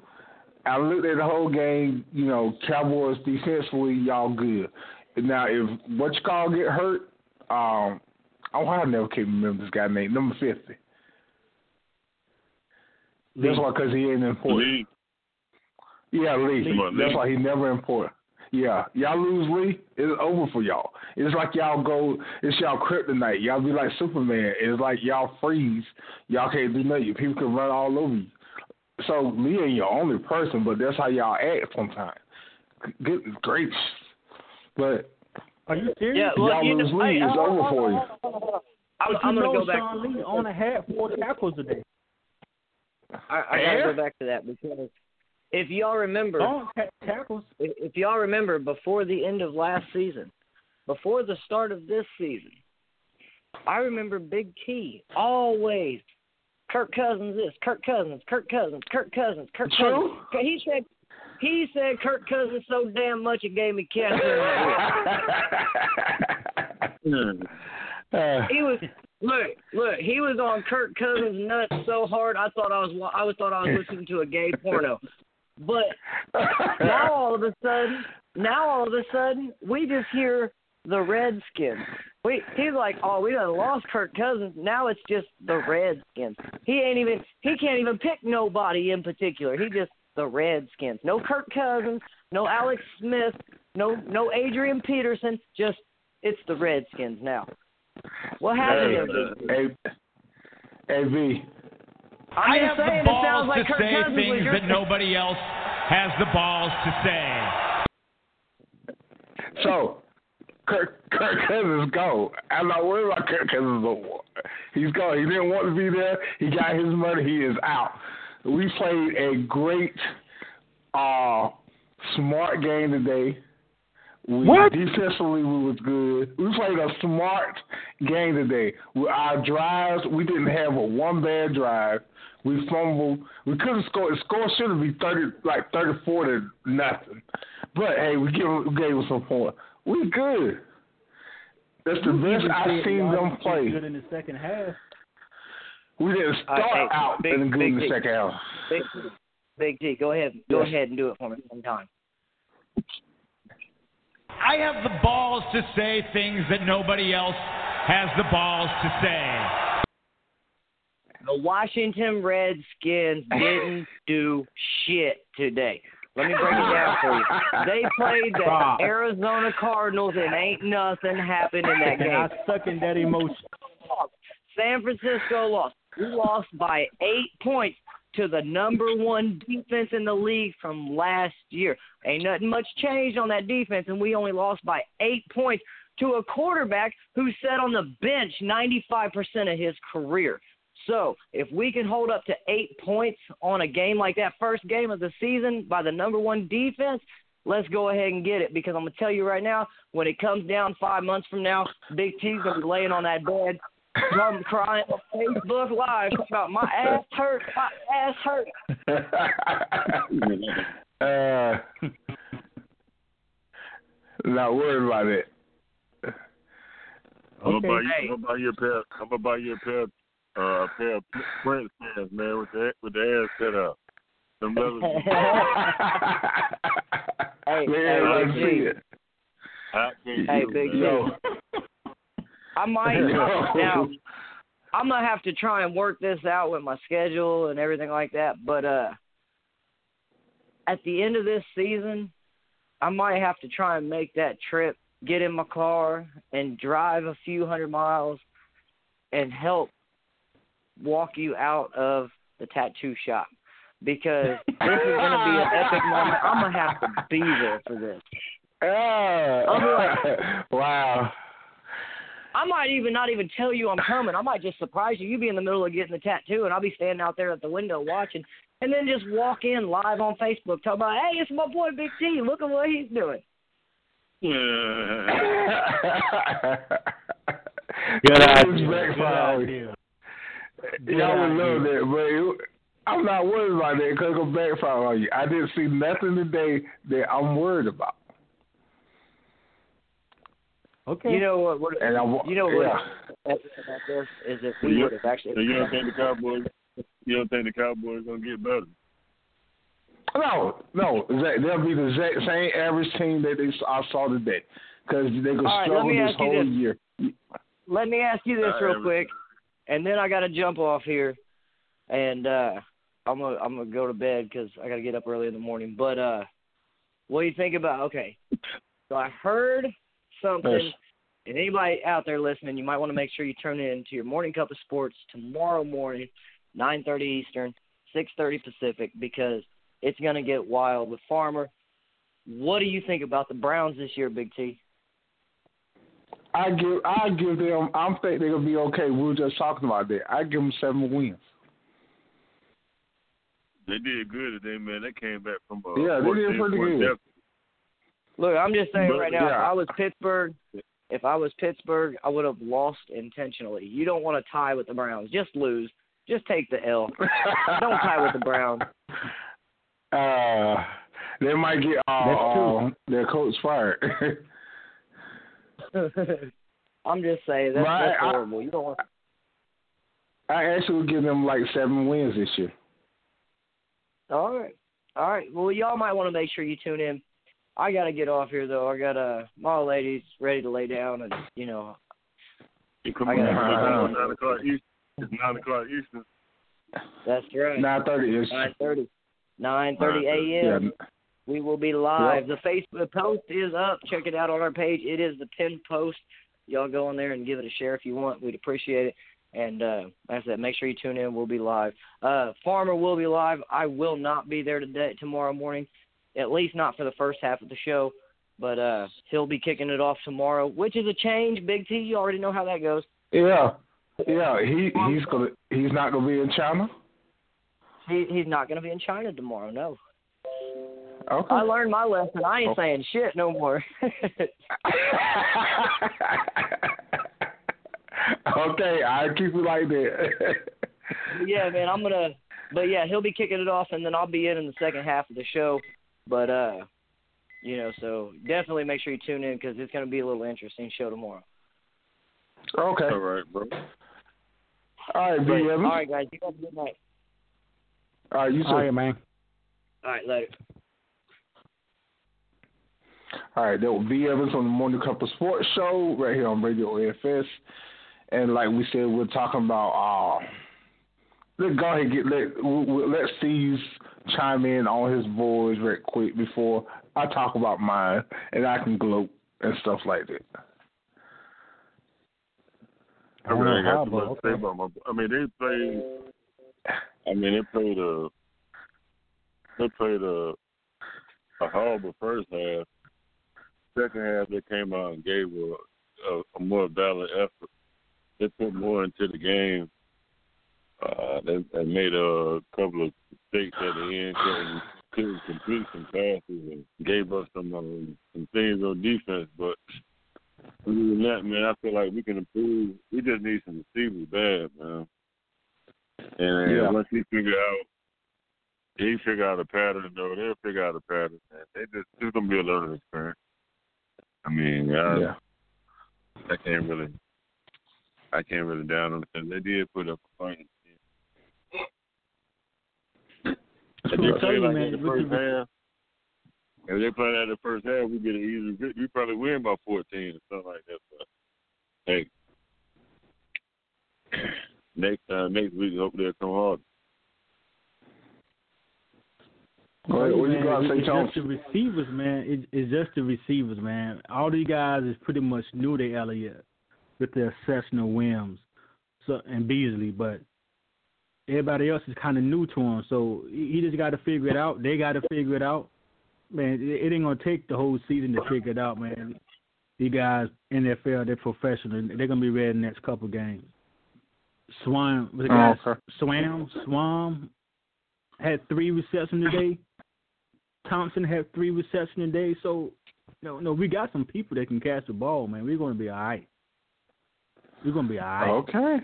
I looked at the whole game. You know, Cowboys defensively, y'all good. Now, if what you call get hurt, um, oh, I never can remember this guy name. Number fifty. That's why, because he ain't important. Lee, Yeah, Lee. Come on, That's why he never important. Yeah, y'all lose Lee, it's over for y'all. It's like y'all go, it's y'all kryptonite. Y'all be like Superman. It's like y'all freeze. Y'all can't do nothing. People can run all over you. So Lee ain't your only person, but that's how y'all act sometimes. Goodness gracious. But are you serious? Yeah, well, y'all you lose know, Lee, hey, it's hold over hold for on, you. hold on, hold on. I'm, I'm gonna know go back. Sean Lee only had four tackles today. I, I gotta go back to that because if y'all remember, Long ta- tackles. if, y'all remember, before the end of last season, before the start of this season, I remember Big T always Kirk Cousins this, Kirk Cousins, Kirk Cousins, Kirk Cousins, Kirk True. Cousins. He said he said Kirk Cousins so damn much it gave me cancer. [LAUGHS] Uh, he was look, look. He was on Kirk Cousins nuts so hard. I thought I was I was thought I was listening to a gay porno. But now [LAUGHS] all of a sudden, now all of a sudden, we just hear the Redskins. We he's like, oh, we done lost Kirk Cousins. Now it's just the Redskins. He ain't even he can't even pick nobody in particular. He just the Redskins. No Kirk Cousins, no Alex Smith, no no Adrian Peterson. Just it's the Redskins now. What happened hey, hey. I'm I have the balls sounds like to Kirk say Cousins things that nobody else has the balls to say. So, Kirk, Kirk Cousins go. I'm not worried about Kirk Cousins no more. He's gone. He didn't want to be there. He got his money. He is out. We played a great, uh, smart game today. We, What? Defensively, we was good. We played a smart game today. With our drives, we didn't have a one bad drive. We fumbled. We could have scored. The score should have been thirty, like thirty-four to nothing. But hey, we give we gave them some points. We good. That's the You best I've seen y'all them didn't play. Good in the second half. We didn't All right, start hey, out big- in good in the D. second half. Big, Big G, go ahead, go Yes. ahead and do it for me one time. I have the balls to say things that nobody else has the balls to say. The Washington Redskins [LAUGHS] didn't do shit today. Let me break it down for you. They [LAUGHS] played the. Arizona Cardinals and ain't nothing happened in that And I game. suck in that emotion. San Francisco lost. We lost by eight points to the number one defense in the league from last year. Ain't nothing much changed on that defense, and we only lost by eight points to a quarterback who sat on the bench 95% of his career. So if we can hold up to eight points on a game like that, first game of the season by the number one defense, let's go ahead and get it. Because I'm gonna tell you right now, when it comes down five months from now, Big T's gonna be laying on that bed I'm [LAUGHS] crying on Facebook Live about my ass hurt, my ass hurt. [LAUGHS] uh, not worried about it. I'm Okay. gonna you. Hey. I'm gonna buy you a pair. I'm gonna buy you a pair. Uh, a pair of Prince pants, man, with the with the ass set up. Them [LAUGHS] leather. [LAUGHS] Hey, Man, hey, I see it. I can't Hey, do Big man. Yo. I might [LAUGHS] Yo. now. I'm gonna have to try and work this out with my schedule and everything like that. But uh, at the end of this season, I might have to try and make that trip, get in my car, and drive a few hundred miles, and help walk you out of the tattoo shop because [LAUGHS] this is gonna be an epic moment. I'm gonna have to be there for this. [LAUGHS] Ah. [LAUGHS] wow. I might even not even tell you I'm coming. I might just surprise you. You be in the middle of getting the tattoo, and I'll be standing out there at the window watching, and then just walk in live on Facebook, talking about, "Hey, it's my boy Big T. Look at what he's doing." Good idea. Good backfire. idea. Y'all would love that, but it, I'm not worried about that because it'll backfire on you. I didn't see nothing today that I'm worried about. Okay. You know what? what And I, you know what? yeah. About this is if we you, would have actually. so you don't think the [LAUGHS] Cowboys? You don't think the Cowboys gonna get better? No, no, they'll be the exact same average team that they I saw today because they could All right, let struggle me this ask you whole this. year. Let me ask you this Uh, real quick, and then I got to jump off here, and uh I'm gonna I'm gonna go to bed because I got to get up early in the morning. But uh, what do you think about? Okay, so I heard something, Yes. and anybody out there listening, you might want to make sure you turn in to your morning cup of sports tomorrow morning, 9:30 Eastern, 6:30 Pacific, because it's gonna get wild with Farmer. What do you think about the Browns this year, Big T? I give I give them. I'm think they're gonna be okay. We were just talking about that. I give them seven wins. They did good today, man. They came back from uh, Yeah, they did pretty good. deficit. Look, I'm just saying But, right now, if. I was Pittsburgh, if I was Pittsburgh, I would have lost intentionally. You don't want to tie with the Browns. Just lose. Just take the L. Don't tie with the Browns. [LAUGHS] Uh, they might get uh, uh, their coach fired. [LAUGHS] [LAUGHS] I'm just saying that's, Right, that's I- horrible. You don't want. I actually would give them like seven wins this year. All right, all right. Well, y'all might want to make sure you tune in. I gotta get off here though. I got uh, my old lady's ready to lay down, and you know, You come I gotta- it's nine o'clock Eastern. It's nine o'clock Eastern. that's right. Nine thirty is Nine thirty. Nine thirty yeah. We will be live. The Facebook post is up. Check it out on our page. It is the pinned post. Y'all go on there and give it a share if you want. We'd appreciate it. And uh, like I said, make sure you tune in. We'll be live. Uh, Farmer will be live. I will not be there today, tomorrow morning, at least not for the first half of the show. But uh, he'll be kicking it off tomorrow, which is a change. Big T, you already know how that goes. Yeah, yeah. He he's gonna he's not gonna be in China. He he's not going to be in China tomorrow. No, Okay. I learned my lesson. I ain't saying shit no more. [LAUGHS] okay, I keep it like that. yeah, man, I'm gonna. But yeah, he'll be kicking it off, and then I'll be in in the second half of the show. But uh, you know, so definitely make sure you tune in because it's gonna be a little interesting show tomorrow. okay. All right, bro. All right, B. But, Evans. all right, guys, you have a good night. All right, you too. All right, man. All right, later. All right, that was B. Evans on the Morning Cup of Sports show right here on Radio AFS. And like we said, we're talking about. Uh, let's go ahead and get let we- we- let Steve chime in on his boys right quick before I talk about mine, and I can gloat and stuff like that. I really got how, too much to say about my. I mean, they played. I mean, they played a. They played a. A horrible first half. Second half, they came out and gave a, a, a more valid effort. They put more into the game. Uh, they, they made a couple of mistakes at the end, couldn't, couldn't complete some passes, and gave us some um, some things on defense. But Other than that, man, I feel like we can improve. We just need some receivers bad, man. And Yeah. once he figure out, he figure out a pattern, though, they'll figure out a pattern. Man. They just it's gonna be a learning experience. I mean, I, Yeah. I can't really, I can't really down on it. They did put up a fight. If That's they what I'm play telling you, like man. in the first half, if they play that in the first half, we get an easy. vic- We probably win by fourteen or something like that. But hey, next time, next week, hope they'll come hard. Go ahead. What you Man, got to it's Jones? just the receivers, man. It, it's just the receivers, man. All these guys is pretty much new to Elliott with the exception of Williams so, and Beasley, but everybody else is kind of new to him. So he just got to figure it out. They got to figure it out. Man, it, it ain't gonna take the whole season to figure it out, man. These guys, in NFL, they're professional. They're gonna be ready in the next couple games. Swan, was guy Oh, okay. Swaim, Swaim had three receptions today. Thompson had three receptions today. So, no, no, we got some people that can catch the ball, man. We're going to be all right. We're going to be all right. Okay.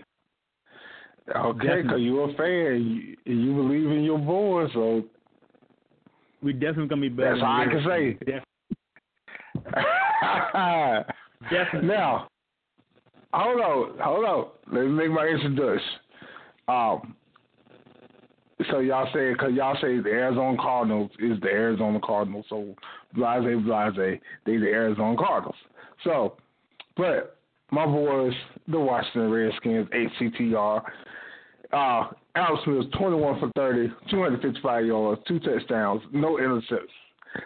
Okay, because you're a fan. You, you believe in your boys, so We definitely going to be better. That's all I can say. [LAUGHS] Def- definitely. [LAUGHS] now, hold on, hold on. Let me make my introduction. Um, so y'all say because y'all say the Arizona Cardinals is the Arizona Cardinals, so blase blase, they the Arizona Cardinals. So, but my boys, the Washington Redskins, HTTR. Uh, Alex Smith, 21 for 30, 255 yards, two touchdowns, no interceptions.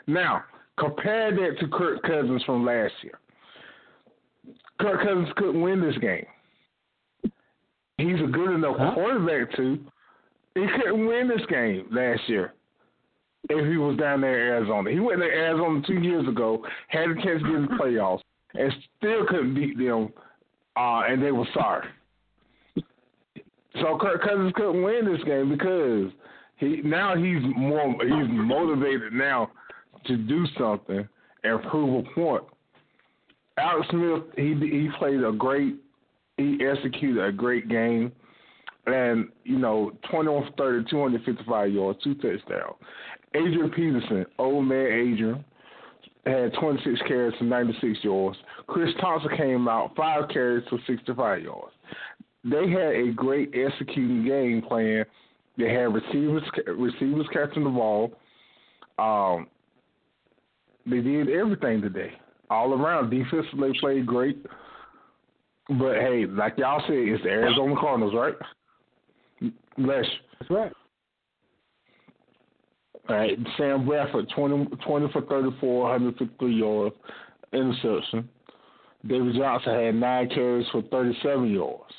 Now, compare that to Kirk Cousins from last year. Kirk Cousins couldn't win this game. He's a good enough Huh? quarterback to. [LAUGHS] He couldn't win this game last year if he was down there in Arizona. He went to Arizona two years ago, had a chance to get in the [LAUGHS] playoffs, and still couldn't beat them, uh, and they were sorry. So Kirk Cousins couldn't win this game because he now he's more he's motivated now to do something and prove a point. Alex Smith he he played a great he executed a great game and you know 21 for 30 255 yards two touchdowns. Adrian Peterson old man Adrian had 26 carries for 96 yards. Chris Thompson came out five carries for 65 yards they had a great executing game plan. They had receivers receivers catching the ball. Um, they did everything today, all around. Defensively, played great. But hey, like y'all said, it's the Arizona Cardinals, right? Les. That's right. All right, Sam Bradford, 20, 20 for 34, 153 yards, interception. David Johnson had nine carries for 37 yards.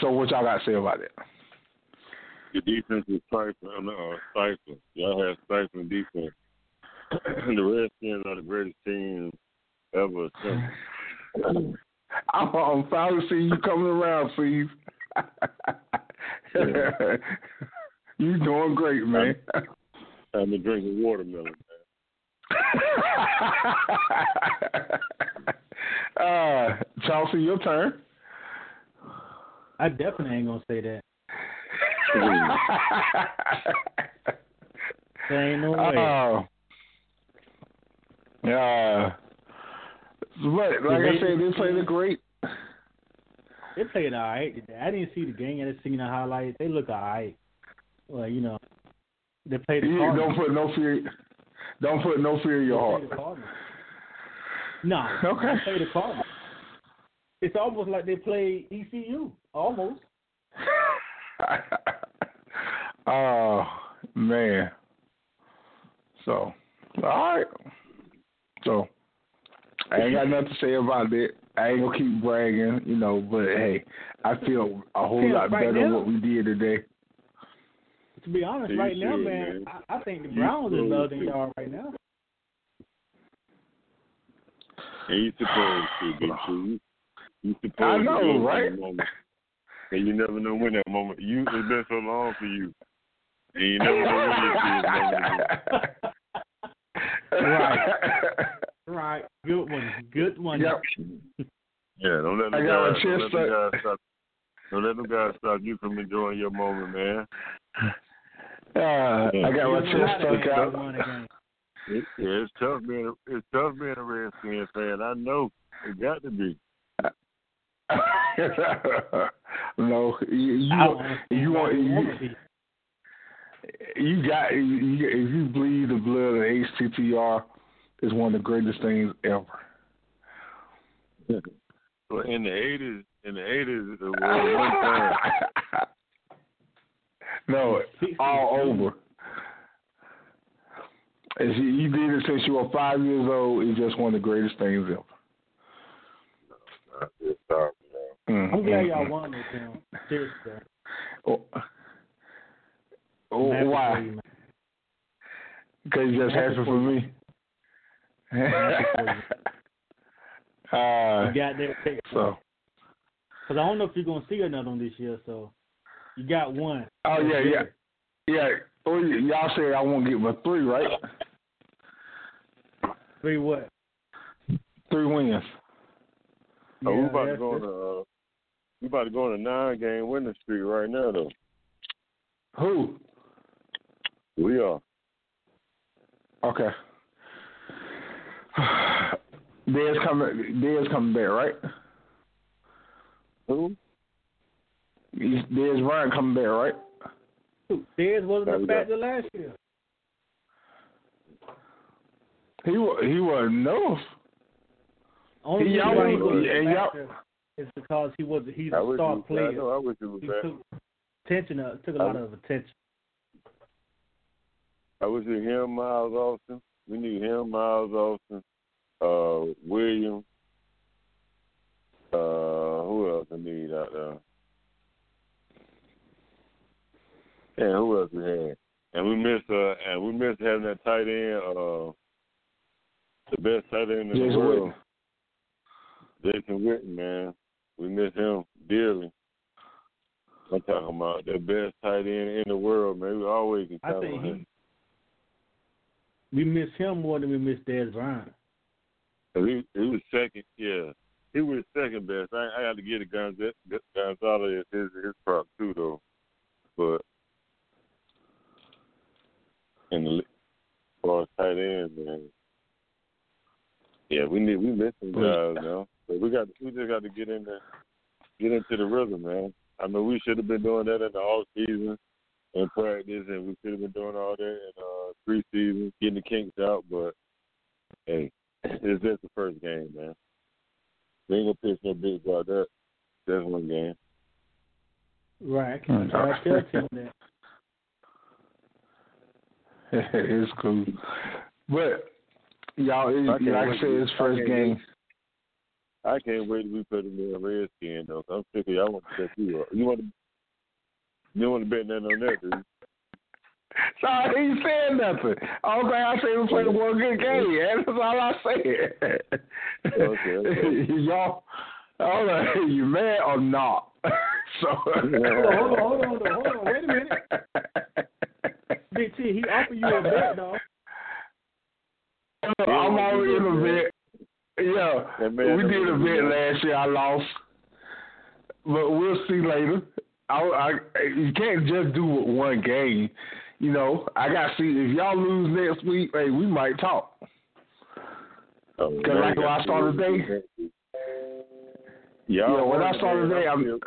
So what y'all got to say about that? The defense was stifling. No, stifling. Y'all had stifling defense. [CLEARS THROAT] the Redskins are the greatest team ever. Assembled. I'm, I'm finally seeing you coming around, Steve. [LAUGHS] you doing great, man. I've been drinking watermelon. Man. [LAUGHS] uh, Chelsea, your turn. I definitely ain't going to say that. [LAUGHS] There ain't no way. Oh. Yeah. But like I said, they played a great. They played all right. I didn't see the game. I didn't see the highlights. They look all right. Well, you know, they played the You Cardinals. don't put no fear. Don't put no fear in your They heart. No, Okay. they played the Cardinals. It's almost like they played ECU. Almost. [LAUGHS] oh man. So, all right. So, I ain't got nothing to say about that. I ain't gonna keep bragging, you know. But hey, I feel a whole Feel lot right better now. what we did today. To be honest, right now, man, man. I, I think the Browns is should. better than they now. And you supposed to be too. [SIGHS] You supposed I to know, go in right? And you never know when that moment. You it's been so long for you, and you never know when [LAUGHS] you see [LAUGHS] it. Right. [LAUGHS] Right. Good one. Good one. Yep. Yeah, don't let them I got my guys, don't chest let them up. guys stop. Don't let them guys stop you from enjoying your moment, man. Uh, I got my chest stuck out. It, yeah, it's tough being a, it's tough being a Redskins fan. I know it got to be. [LAUGHS] no, you you, I you want you, you got you, you- if you bleed the blood of HTTR, is one of the greatest things ever. But in the eighties, in the eighties, it was one thing. [LAUGHS] no, all over. As you, you did it since you were five years old, it's just one of the greatest things ever. It's sorry, man. I'm mm-hmm. glad y'all won this film. Seriously. bro. Oh, oh I'm happy for why? Because you just Happy happy for for me. [LAUGHS] uh, You got that pick. so, Because I don't know if you're gonna see another one this year, so you got one. oh yeah, yeah, yeah. Oh, y'all said I won't get but three, right? Three what? Three wins. Oh, we about to that's- go on a uh, we about to go on a nine game winning streak right now though. Who? We are. Okay. [SIGHS] Dez coming. Dez coming back, right? Who? He's- Dez Bryant coming back, right? Dez wasn't Yeah, a factor last year. He wa- he wasn't no. Only He- y'all he was- wasn't a y'all- factor is because he was he's I a wish star he was, I player. know I wish he was He back. took attention, uh, took a lot of attention. I wish it him, Miles Austin. We need him, Miles Austin, uh, Williams. Uh, who else we need out there? And who else we had? And we missed uh and we missed having that tight end, uh the best tight end in Jason the world. Jason Witten, man. We miss him dearly. I'm talking about the best tight end in the world, man. We always can I count think on he him. We miss him more than we miss Dez Bryant. He, he was second, yeah. He was second best. I, I had to give it Gonz- Gonzalez his his prop too, though. But in the far as tight end, man, yeah, we need we miss some guys now. But we got we just got to get in there, get into the rhythm, man. I mean, we should have been doing that in the off season in practice, and we should have been doing all that in uh, preseason, getting the kinks out. But hey, [CLEARS THROAT] it's just the first game, man. We ain't gonna pitch no big about that. That's one game. Right. I can I tell him that. [LAUGHS] it's cool. But y'all, it, I like I said, it's first can't game. I can't wait to be put him in a redskin though. 'cause I'm sick of y'all want to set you up. You want to you don't want to bet nothing on that, you? So I ain't saying nothing. All thing I say was play one good game. [LAUGHS] That's all I said. Okay, okay. [LAUGHS] y'all, all right, you mad or not? [LAUGHS] so Hold on, hold on, hold on, hold on. Wait a minute. Big T, he offered you a bet, dog. I'm already in a bet. Yeah, we did a bet last year. I lost, but we'll see later. I, I, you can't just do it one game. You know, I got to see if y'all lose next week. Hey, we might talk. Oh, Cause man, like when I got started to- today, Yeah, yeah, when I started today, I'm.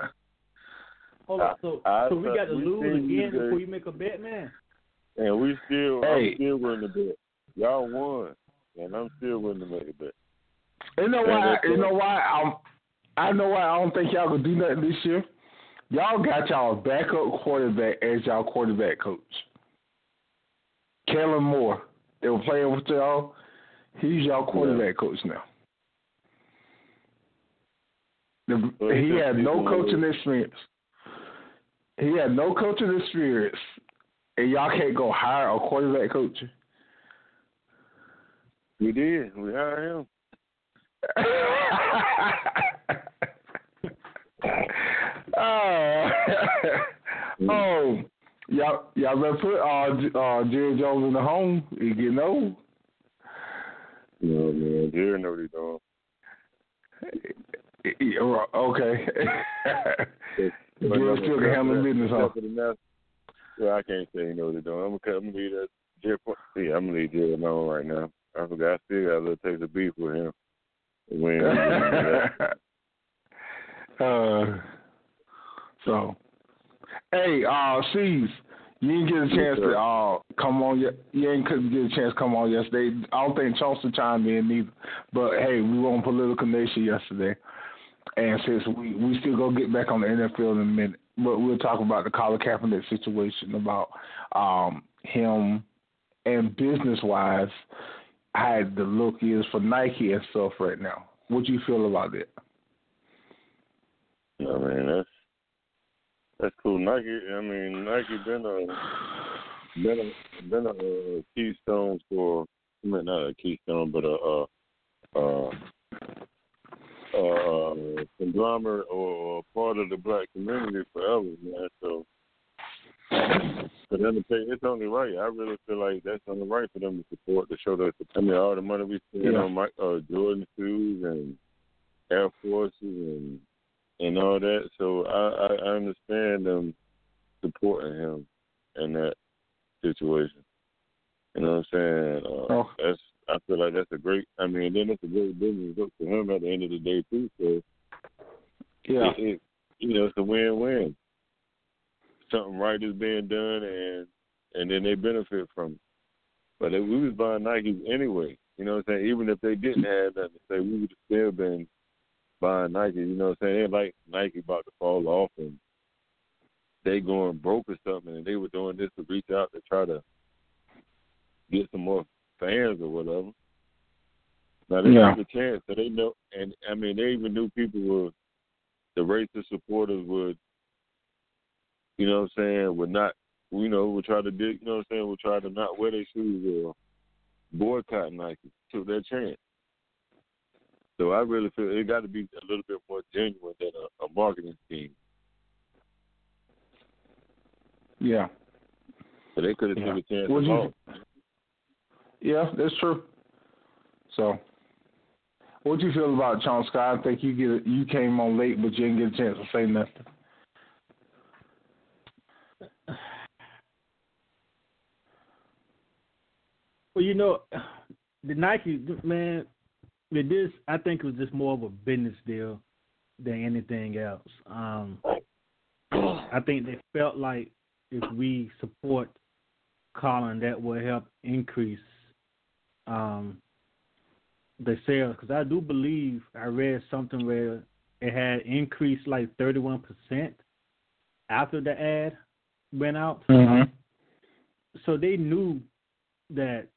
Hold on, so I- so we I- got to we lose again before you make a bet, man. and we still, Hey. I'm still willing to bet. Y'all won, and I'm still willing to make a bet. You know why? You know why? I'm. I know why I don't think y'all gonna do nothing this year. Y'all got y'all backup quarterback as y'all quarterback coach. Kellen Moore. They were playing with y'all. He's y'all quarterback coach now. The, he had no coaching experience. He had no coaching experience, and y'all can't go hire a quarterback coach. We did. We hired him. [LAUGHS] uh, [LAUGHS] oh, y'all, y'all better put uh, uh, Jerry Jones in the home. He getting old. No man, Jerry know what he's doing. Yeah, right, okay. [LAUGHS] Jill still can handle business, huh? for the Nats, Well, I can't say you know what they're doing. I'm gonna, I'm gonna leave that. Jill, yeah, I'm gonna leave Jill alone right now. I forgot. I still got a little taste of beef with him. When [LAUGHS] uh, so, hey, uh, C's, you didn't get a chance to uh come on. Yet. You ain't couldn't get a chance to come on yesterday. I don't think Chauncey chimed in either. But hey, we were on Political Nation yesterday, and since we we still gonna get back on the NFL in a minute, but we'll talk about the Colin Kaepernick situation about um him and business wise how the look is for Nike and stuff right now. What do you feel about that? I mean, that's that's cool. Nike. I mean, Nike been a been a been a, uh keystone for. I mean, not a keystone, but a, a, a, a conglomerate or, a part of the black community forever, man. So for them to pay, it's only right. I really feel like that's only right for them to support to show that. I mean, all the money we spend Yeah. on my uh, Jordan shoes and Air Forces and and all that. So I, I, I understand them supporting him in that situation. You know what I'm saying? Uh, Oh. That's I feel like that's a great. I mean, then it's a great business look for him at the end of the day too. So Yeah. it, it, you know, it's a win-win. Something right is being done, and and then they benefit from it. But if we was buying Nikes anyway, you know what I'm saying? Even if they didn't have nothing to say, we would have still been buying Nike. You know what I'm saying? Ain't like Nike about to fall off and they going broke or something, and they were doing this to reach out to try to get some more fans or whatever. Now they Yeah. took a chance, so they know, and I mean they even knew people were the racist supporters would, you know what I'm saying, would not, you know, would try to you know what I'm saying, would try to not wear their shoes or boycott Nike. Took their chance. So I really feel it got to be a little bit more genuine than a, a marketing scheme. Yeah. So they could have Yeah. took a chance. Would and you- Yeah, that's true. So, what do you feel about Chauncey? I think you get you came on late, but you didn't get a chance to say nothing. Well, you know, the Nike man, with this, I think it was just more of a business deal than anything else. Um, I think they felt like if we support Colin, that will help increase um, the sales. Because I do believe I read something where it had increased like thirty-one percent after the ad went out Mm-hmm. so they knew that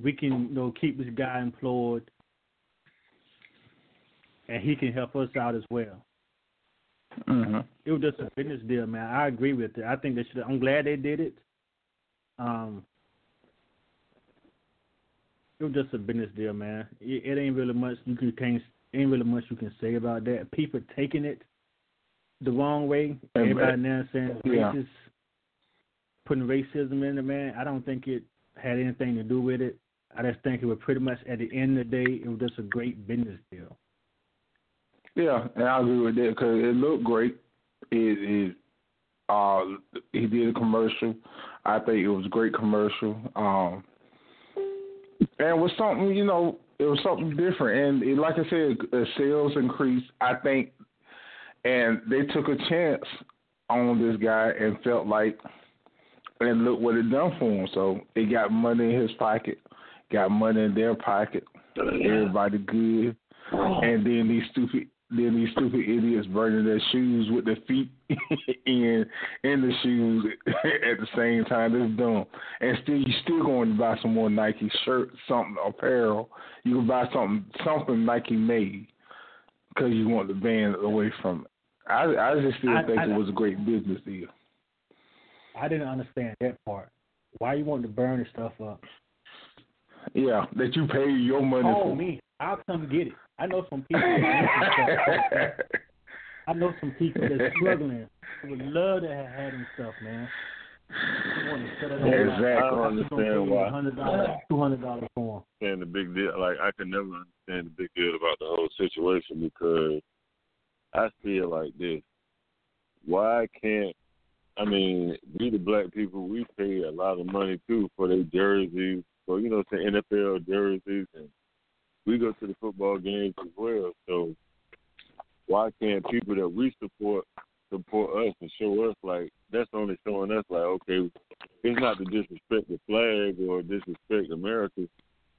we can you know keep this guy employed and he can help us out as well. Mm-hmm. It was just a business deal, man. I agree with it. I think they should I'm glad they did it. Um it was just a business deal, man. It, it ain't really much you can can't ain't really much you can say about that. People taking it the wrong way. Everybody now saying Yeah. racist putting racism in it, man. I don't think it had anything to do with it. I just think it was pretty much at the end of the day, it was just a great business deal. Yeah, and I agree with that because it looked great. It, it uh he did a commercial. I think it was a great commercial. Um and it was something, you know, it was something different and it, like I said, sales increased, I think and they took a chance on this guy and felt like and look what it done for him. So it got money in his pocket, got money in their pocket. Everybody good. And then these stupid then these stupid idiots burning their shoes with their feet [LAUGHS] in in the shoes [LAUGHS] at the same time. It's dumb. And still you still going to buy some more Nike shirts, something apparel. You can buy something something Nike made because you want the band away from it. I I just still I- think I- it was a great business deal. I didn't understand that part. Why you want to burn the stuff up? Yeah, that you pay your money Call for. me. I'll come get it. I know some people that need some stuff. I know some people that's struggling who would love to have had them stuff, man. Exactly. I understand why. Hundred dollars, two hundred dollars for And the big deal. Like I can never understand the big deal about the whole situation because I feel like this. Why can't I mean we the black people we pay a lot of money too for their jerseys, for you know the NFL jerseys, and we go to the football games as well. So why can't people that we support support us and show us like that's only showing us like okay, it's not to disrespect the flag or disrespect America.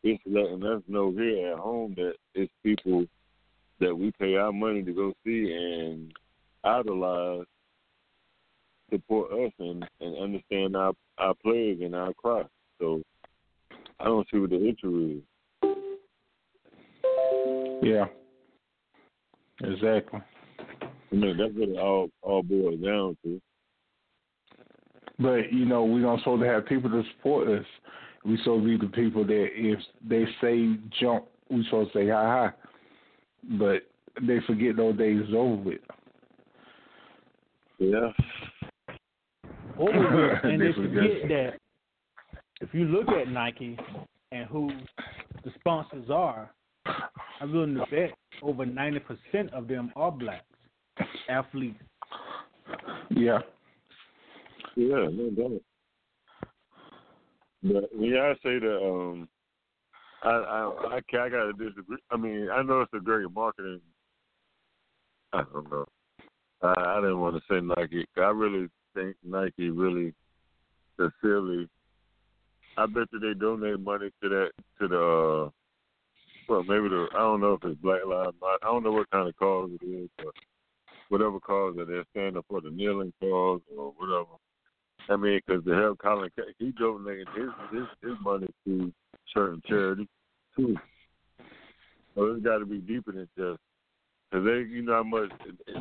It's letting us know here at home that it's people that we pay our money to go see and idolize, support us and, and understand our our players and our cry. So I don't see what the issue is. Yeah. Exactly. I mean that's what it all all boils down to. But you know, we don't supposed to have people to support us. We supposed to be the people that if they say jump, we supposed to say hi hi. But they forget those days is over with. Yeah. Over with, [LAUGHS] and They they forget. forget that if you look at Nike and who the sponsors are, I'm willing to bet over ninety percent of them are blacks, athletes. Yeah. Yeah, no doubt. But yeah, I say that um, I I I, I gotta disagree. I mean, I know it's a great marketing. I don't know. I, I didn't want to say Nike. I really think Nike really sincerely. I bet you they donate money to that to the. Well, maybe the I don't know if it's Black Lives Matter. I don't know what kind of cause it is, but whatever cause that they're standing for, the kneeling cause or whatever. I mean, because to help Colin, he donated his his his money to certain charities too. So it's got to be deeper than just because they, you know, how much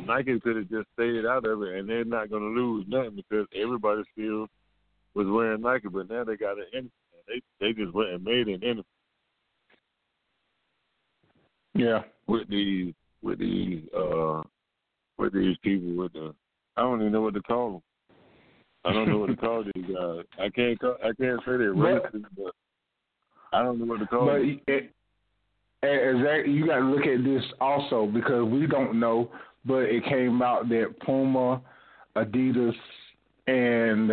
Nike could have just stayed out of it, and they're not going to lose nothing because everybody still was wearing Nike, but now they got an enemy. They they just went and made an enemy Yeah. with these with these uh with these people with the I don't even know what to call them. I don't know what to call [LAUGHS] these guys. I can't call, I can't say they're But- racist, but I don't know what to call But them. it, exactly, you got to look at this also because we don't know, but it came out that Puma, Adidas, and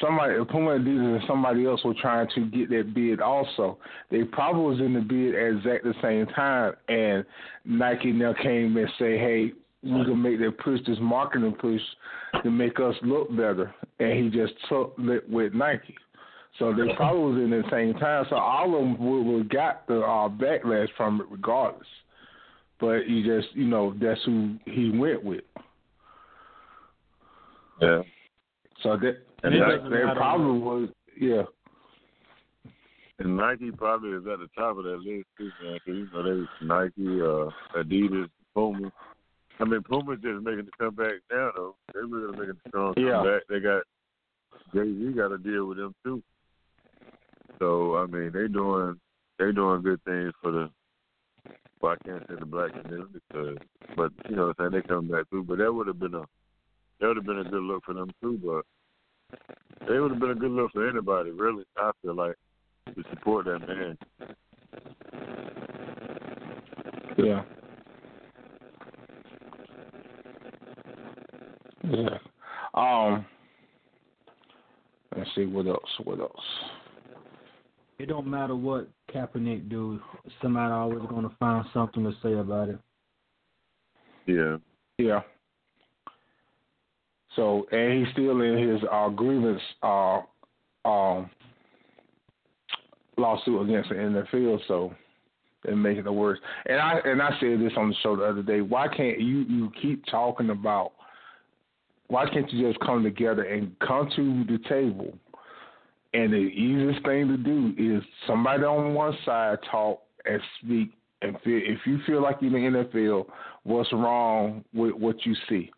somebody Puma, Adidas, and somebody else were trying to get that bid also. They probably was in the bid at exact the same time, and Nike now came and say, "Hey, we can make that push, this marketing push, to make us look better," and he just took it with Nike. So they probably was in the same time. So all of them would, would got the uh, backlash from it regardless. But he just, you know, that's who he went with. Yeah. So that And it that, doesn't that matter probably was, yeah, And Nike probably is at the top of that list too, man. 'cause you know they Nike, uh, Adidas, Puma. I mean, Puma's just making the comeback now, though. They're really making a strong Yeah. comeback. They got Jay Z got to deal with them too. So I mean, they doing they doing good things for the. Well, I can't say the black community because, but you know, what I'm saying they come back too. But that would have been a that would have been a good look for them too. But they would have been a good look for anybody, really. I feel like to support that man. yeah, yeah. Um, let's see what else. What else? It don't matter what Kaepernick do, somebody always going to find something to say about it. Yeah. Yeah. So and he's still in his uh, grievance uh, um, lawsuit against the NFL. So they're making it worse. And I and I said this on the show the other day. Why can't you you keep talking about? Why can't you just come together and come to the table? And the easiest thing to do is somebody on one side talk and speak and feel, if you feel like you're in the NFL, what's wrong with what you see?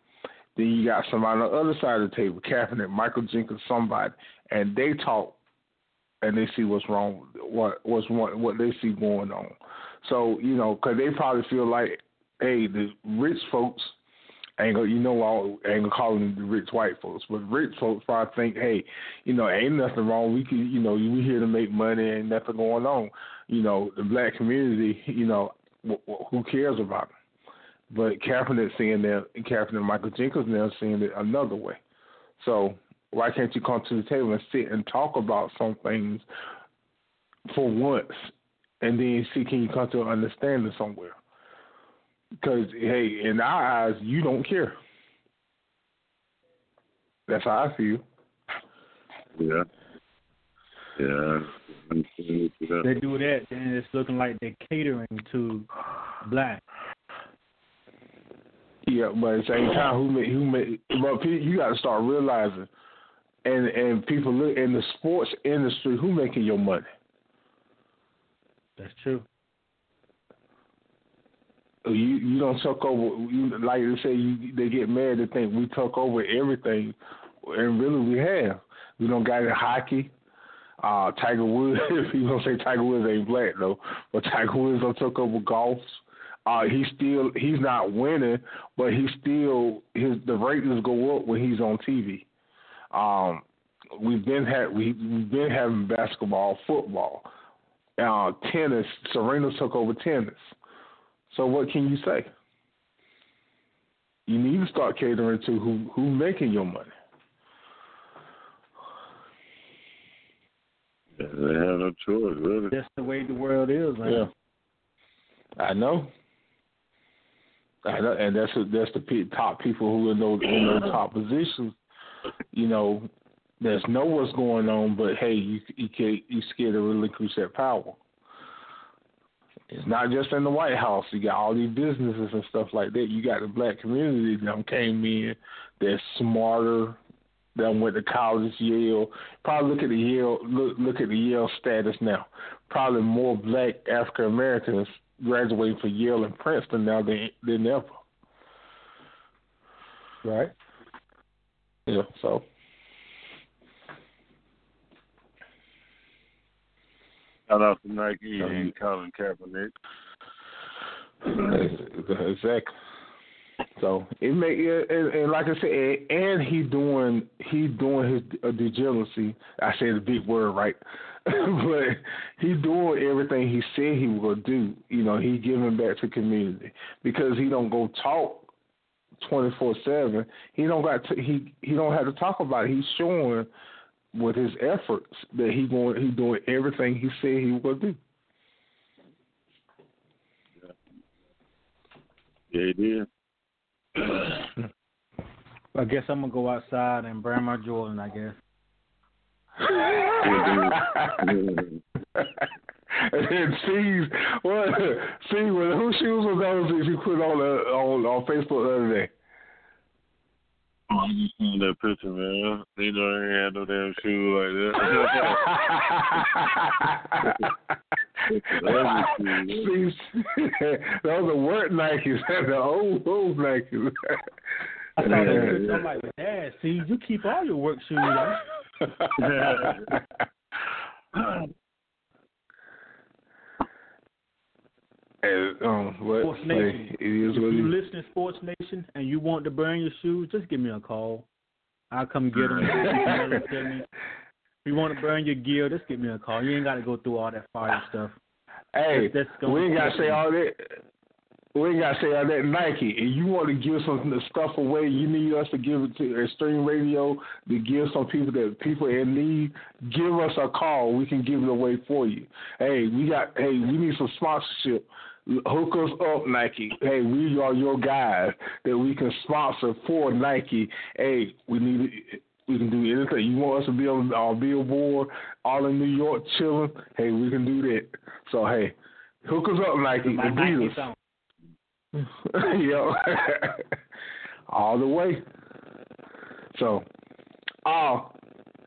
Then you got somebody on the other side of the table, Kaepernick, Michael Jenkins, somebody, and they talk and they see what's wrong, what what's what, they see going on. So you know, because they probably feel like, hey, the rich folks ain't gonna, you know, I ain't gonna call them the rich white folks, but rich folks probably think, hey, you know, ain't nothing wrong. We can, you know, we here to make money, and nothing going on. You know, the black community, you know, who cares about them? But Kaepernick seeing that, and Kaepernick and Michael Jenkins now seeing it another way. So why can't you come to the table and sit and talk about some things for once, and then see can you come to an understanding somewhere? Because hey, in our eyes, you don't care. That's how I feel. Yeah. Yeah. They do that, then it's looking like they're catering to black. Yeah, but at the same time, who made, who made, but you got to start realizing, and and people look in the sports industry, who making your money? That's true. You you don't took over. You, like they say, you, they get mad to think we took over everything, and really we have. We don't got in hockey. Uh, Tiger Woods. [LAUGHS] you don't say Tiger Woods ain't black though, but Tiger Woods don't took over golf. Uh, he still he's not winning, but he still his the ratings go up when he's on TV. Um, we've been had we, we've been having basketball, football, uh, tennis. Serena took over tennis. So what can you say? You need to start catering to who who making your money. They have no choice, really. That's the way the world is, man. Yeah, I know. I uh, and that's that's the top people who are in those in those top positions. You know, that know what's going on, but hey, you you can't you scared to relinquish that power. It's not just in the White House. You got all these businesses and stuff like that. You got the black community that came in. They're smarter. That went to college, Yale. Probably look at the Yale look look at the Yale status now. Probably more black African Americans graduating from Yale and Princeton now than than ever. Right. Yeah. So. Shout out to Nike and Colin Kaepernick. Exactly. So it may and, and like I said, and he doing he doing his uh, degeneracy. I said a big word, right? [LAUGHS] but he doing everything he said he will do. You know, he giving back to community because he don't go talk twenty four seven. He don't got to, he he don't have to talk about it. He's showing with his efforts that he going he doing everything he said he will do. Yeah, he did. [CLEARS THROAT] I guess I'm gonna go outside and burn my Jordan. I guess. And then sees what see what whose shoes was those that you put on uh, on on Facebook the other day? Oh, I just seen that picture, man. He don't even have no damn shoes like that. See, those are work Nikes, the old old Nikes. I saw that picture. I'm like, Dad, see, you keep all your work shoes on. [LAUGHS] And, um, what, Sports Nation. If you listen to Sports Nation and you want to burn your shoes, just give me a call. I'll come get them. [LAUGHS] if you want to burn your gear, just give me a call. You ain't got to go through all that fire stuff. Hey, That's- that's we ain't got to say all that. We ain't got to say all that Nike. And you want to give some stuff away, you need us to give it to Extreme Radio to give some people that people in need. Give us a call. We can give it away for you. Hey, we got. Hey, we need some sponsorship. Hook us up, Nike. Hey, we are your guys that we can sponsor for Nike. Hey, we need. We can do anything. You want us to be on our billboard, all in New York, chilling? Hey, we can do that. So hey, hook us up, Nike. My Nike song. [LAUGHS] Yo, [LAUGHS] all the way. So, uh,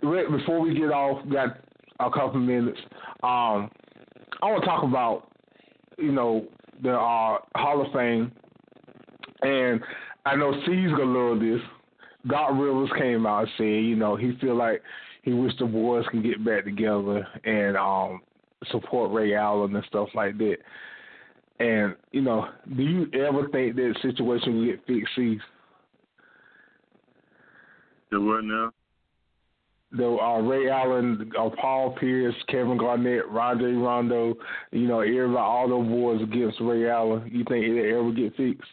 Rick, before we get off, got a couple minutes. Um, I want to talk about, you know, the uh, Hall of Fame, and I know C's gonna love this. Doc Rivers came out and said, you know, he feel like he wish the boys can get back together and um support Ray Allen and stuff like that. And you know, do you ever think that situation will get fixed? C's? The what now? The uh, Ray Allen, uh, Paul Pierce, Kevin Garnett, Rondé Rondo, you know, everybody, all those boys against Ray Allen. You think it ever get fixed?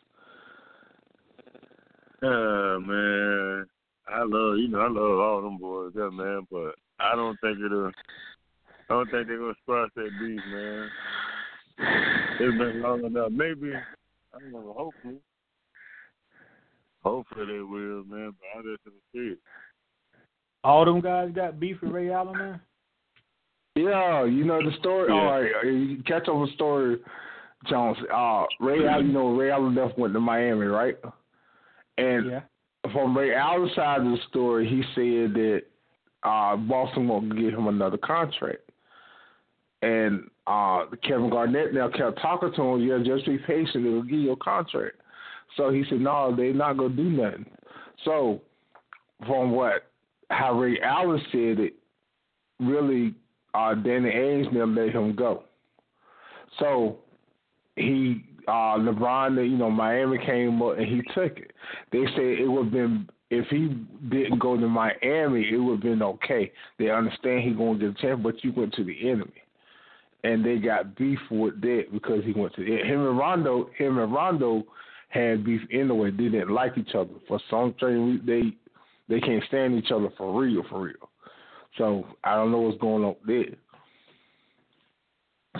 Uh man, I love you know I love all them boys, yeah, man. But I don't think it'll. I don't think they're gonna squash that beef, man. It's been long enough. Maybe I don't know. Hopefully, hopefully they will, man. But I just don't see it. All them guys got beef with Ray Allen, man. Yeah, you know the story. Yeah. All right, catch up the story, Jones. Uh, Ray Allen, you know Ray Allen left went to Miami, right? And Yeah. from Ray Allen's side of the story, he said that uh, Boston won't give him another contract. And uh, Kevin Garnett now kept talking to him, yeah, just be patient, it'll give you a contract. So he said, no, they're not going to do nothing. So from what, how Ray Allen said it, really, uh, Danny Ainge never let him go. So he uh LeBron, you know, Miami came up and he took it. They said it would have been if he didn't go to Miami, it would have been okay. They understand he going to get a chance, but you went to the enemy, and they got beef with that because he went to him and Rondo. Him and Rondo had beef anyway. They didn't like each other for some strange reason. They they can't stand each other for real, for real. So I don't know what's going on there.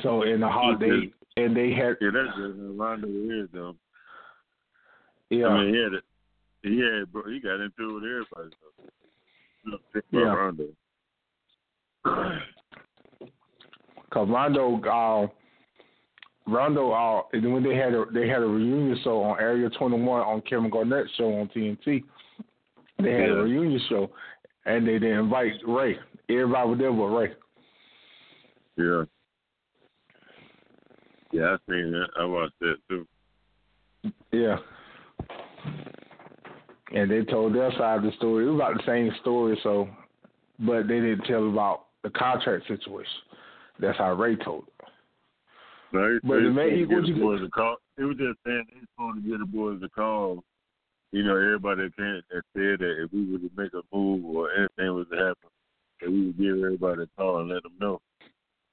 So in the holiday, and they had Yeah, that's just Rondo is though. yeah. I mean, he had it. He had, bro. He got into it with everybody. So. You know, think about Yeah. Rondo. Cause Rondo, uh, Rondo, uh, and when they had a they had a reunion show on Area 21 on Kevin Garnett show on TNT, they had Yeah. a reunion show, and they didn't invite Ray. Everybody was there but Ray. Yeah. Yeah, I seen that. I watched that too. Yeah. And they told their side of the story. It was about the same story, so, but they didn't tell about the contract situation. That's how Ray told it. He, But he the man- he- to what you the boys a call. He was just saying he's supposed to get the boys a call. You know, everybody that can't that said that if we were to make a move or anything was to happen, that we would give everybody a call and let them know.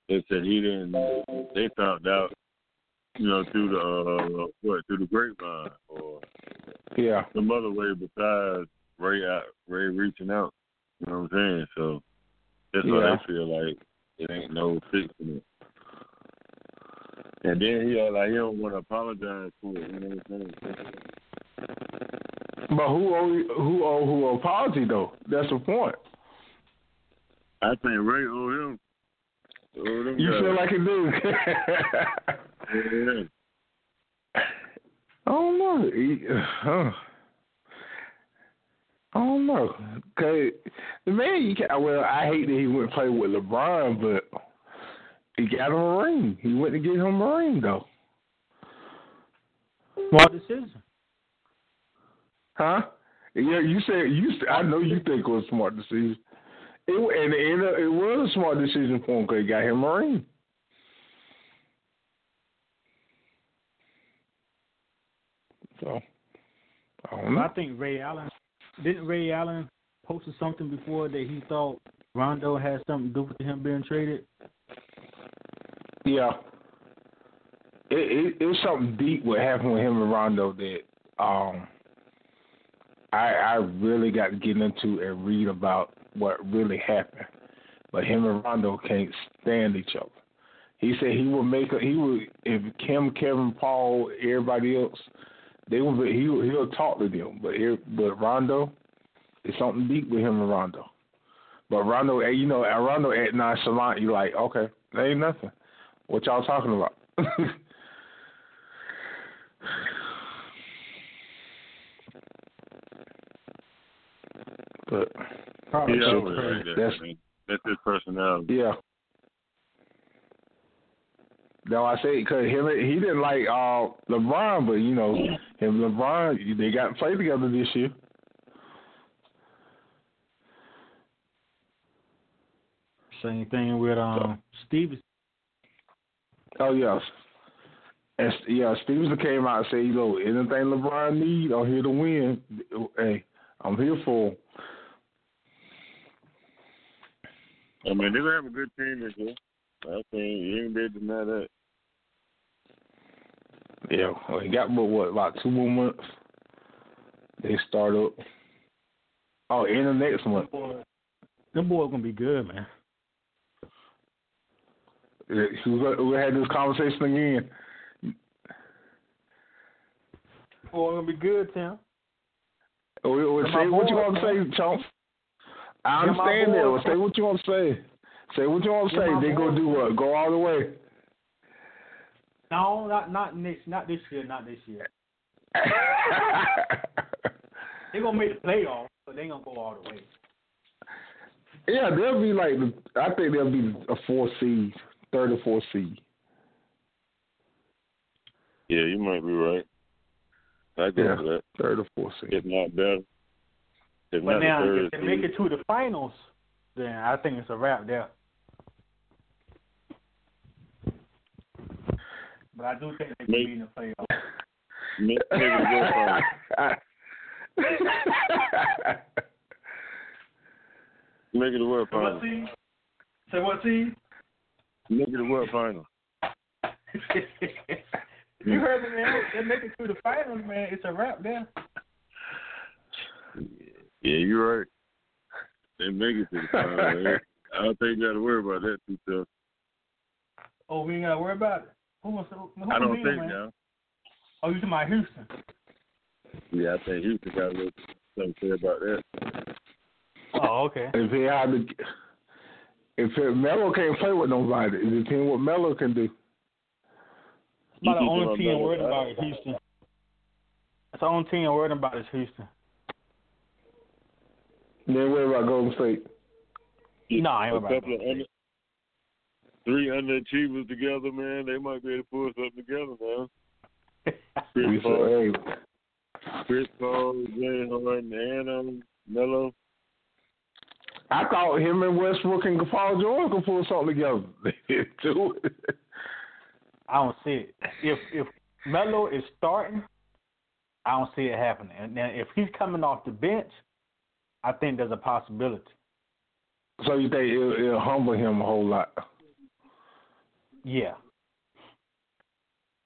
They said he didn't. They found out, you know, through the uh, what through the grapevine or Yeah. some other way besides Ray out, Ray reaching out. You know what I'm saying? So that's Yeah. they feel like it ain't no fixing it. And then he uh, like he don't want to apologize for it. You know what I'm saying? But who owe who owe who owe apology though? That's the point. I think Ray owe him. Owe them You guys. feel like it do? [LAUGHS] yeah. I don't know. He- huh. I don't know. Cause the man, you can well, I hate that he went play with LeBron, but he got him a ring. He went to get him a ring though, Smart decision. huh? Yeah, you said you. I know you think it was a smart decision. It and it, it was a smart decision for him because he got him a ring. So I don't know. I think Ray Allen didn't Ray Allen posted something before that he thought Rondo had something to do with him being traded. Yeah. It, it it was something deep what happened with him and Rondo that um I I really got to get into and read about what really happened. But him and Rondo can't stand each other. He said he would make a, he would if Kim, Kevin, Paul, everybody else, they would He he'll talk to them. But here, but Rondo, it's something deep with him and Rondo. But Rondo, eh, you know, Rondo at nonchalant, you like okay, that ain't nothing. What y'all talking about? [LAUGHS] but Probably That's- always like that. that's- I mean, that's his personality. yeah. No, I say because him he didn't like uh LeBron, but you know him and LeBron they got to play together this year. Same thing with um Steve. Oh yes, and yeah, Stephenson came out and said, you know, anything LeBron need, I'm here to win. Hey, I'm here for. Him. I mean, they're gonna have a good team this year. I think you ain't able to deny that. Yeah, well, he got about what about two more months. They start up. Oh, in the next month. Them boys gonna be good, man. We had this conversation again. Boy, gonna be good, Tim. Oh, we, we say what you want to say, Chomp. I understand that. Well, say what you want to say. Say what you want to say. They gonna do what? Go all the way. No, not not next, not this year, not this year. [LAUGHS] they're gonna make the playoffs, but they ain't gonna go all the way. yeah, they'll be like. I think they'll be a four seed, third or fourth seed. Yeah, you might be right. I go Yeah. for that. Third or fourth seed. If not better. If But not now, if they make it to the finals, then I think it's a wrap there. But I do think they can Make- be in the playoffs. Make, [LAUGHS] make it a world final. Make it a world Say what final. team? Say what team? Make it a world final. [LAUGHS] you heard me, man. They make it to the finals, man. It's a wrap there. Yeah, you're right. They make it to the final. man. I don't think you got to worry about that too tough. Oh, we ain't gotta worry about it. Who wants to? Who I don't wins, think man? now. Oh, you talking about Houston? Yeah, I think Houston got a little something to say about that. Oh, okay. if he had to, if it, Melo can't play with nobody, the team what Melo can do. About the only team I'm worried about is Houston. That's the only team I'm worried about is Houston. Then worry about Golden State. No, I ain't a worried about couple of under, three underachievers together, man. They might be able to pull something together, man. [LAUGHS] Chris Paul, hey, Chris Paul, Jay Harden, and um, Melo. I thought him and Westbrook and Paul George could pull something together. They did too. I don't see it. If if Melo is starting, I don't see it happening. And then if he's coming off the bench, I think there's a possibility. so you think it'll, it'll humble him a whole lot? Yeah.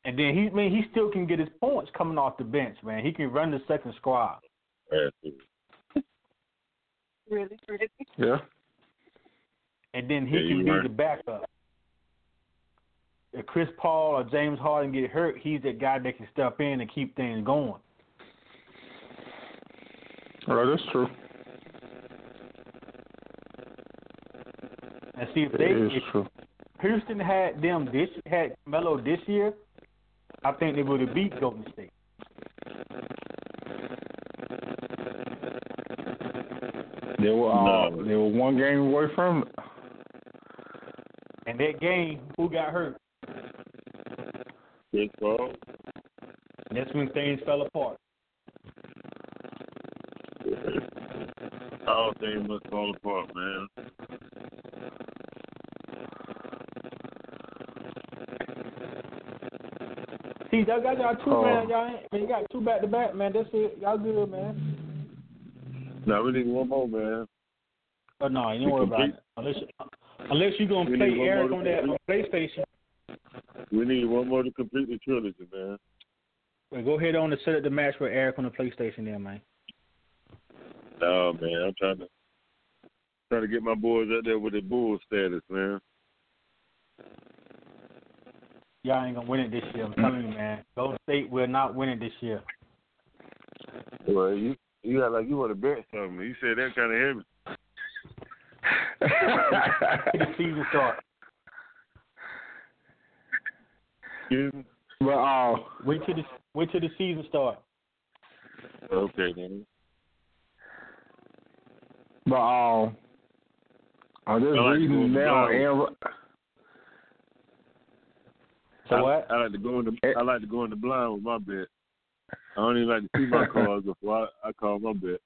And then he I mean he still can get his points coming off the bench, man. He can run the second squad. Absolutely. [LAUGHS] Really, really. Yeah. And then he Yeah, can you're be right. the backup. If Chris Paul or James Harden get hurt, he's that guy that can step in and keep things going. Well, that's true. And see if That they is if true. Houston had them this had Melo this year, I think they would have beat Golden State. They were uh, No. they were one game away from it. And that game, who got hurt? Chris Paul. And that's when things fell apart. All things must fall apart, man. See, y'all got y'all two Oh. man, y'all ain't, man, you got two back to back, man. That's it. Y'all good, man. Now we need one more, man. Oh no, you don't worry about it. Unless unless you gonna play Eric on that complete. on PlayStation. We need one more to complete the trilogy, man. Well, go ahead on and set up the match for Eric on the PlayStation, there, man. No, man, I'm trying to trying to get my boys out there with their bull status, man. Y'all ain't gonna win it this year. I'm telling you, man. Golden State will not win it this year. Well, you you got like you want to bet something. You said that kind of heavy. The season start. Excuse me? uh, Wait till the wait till the season start. Okay, then. but um, I'm just I reading now. blind. Aaron, So I, what? I like to go in the eh. I like to go in the blind with my bet. I don't even like to see my [LAUGHS] cards before I, I call my bet.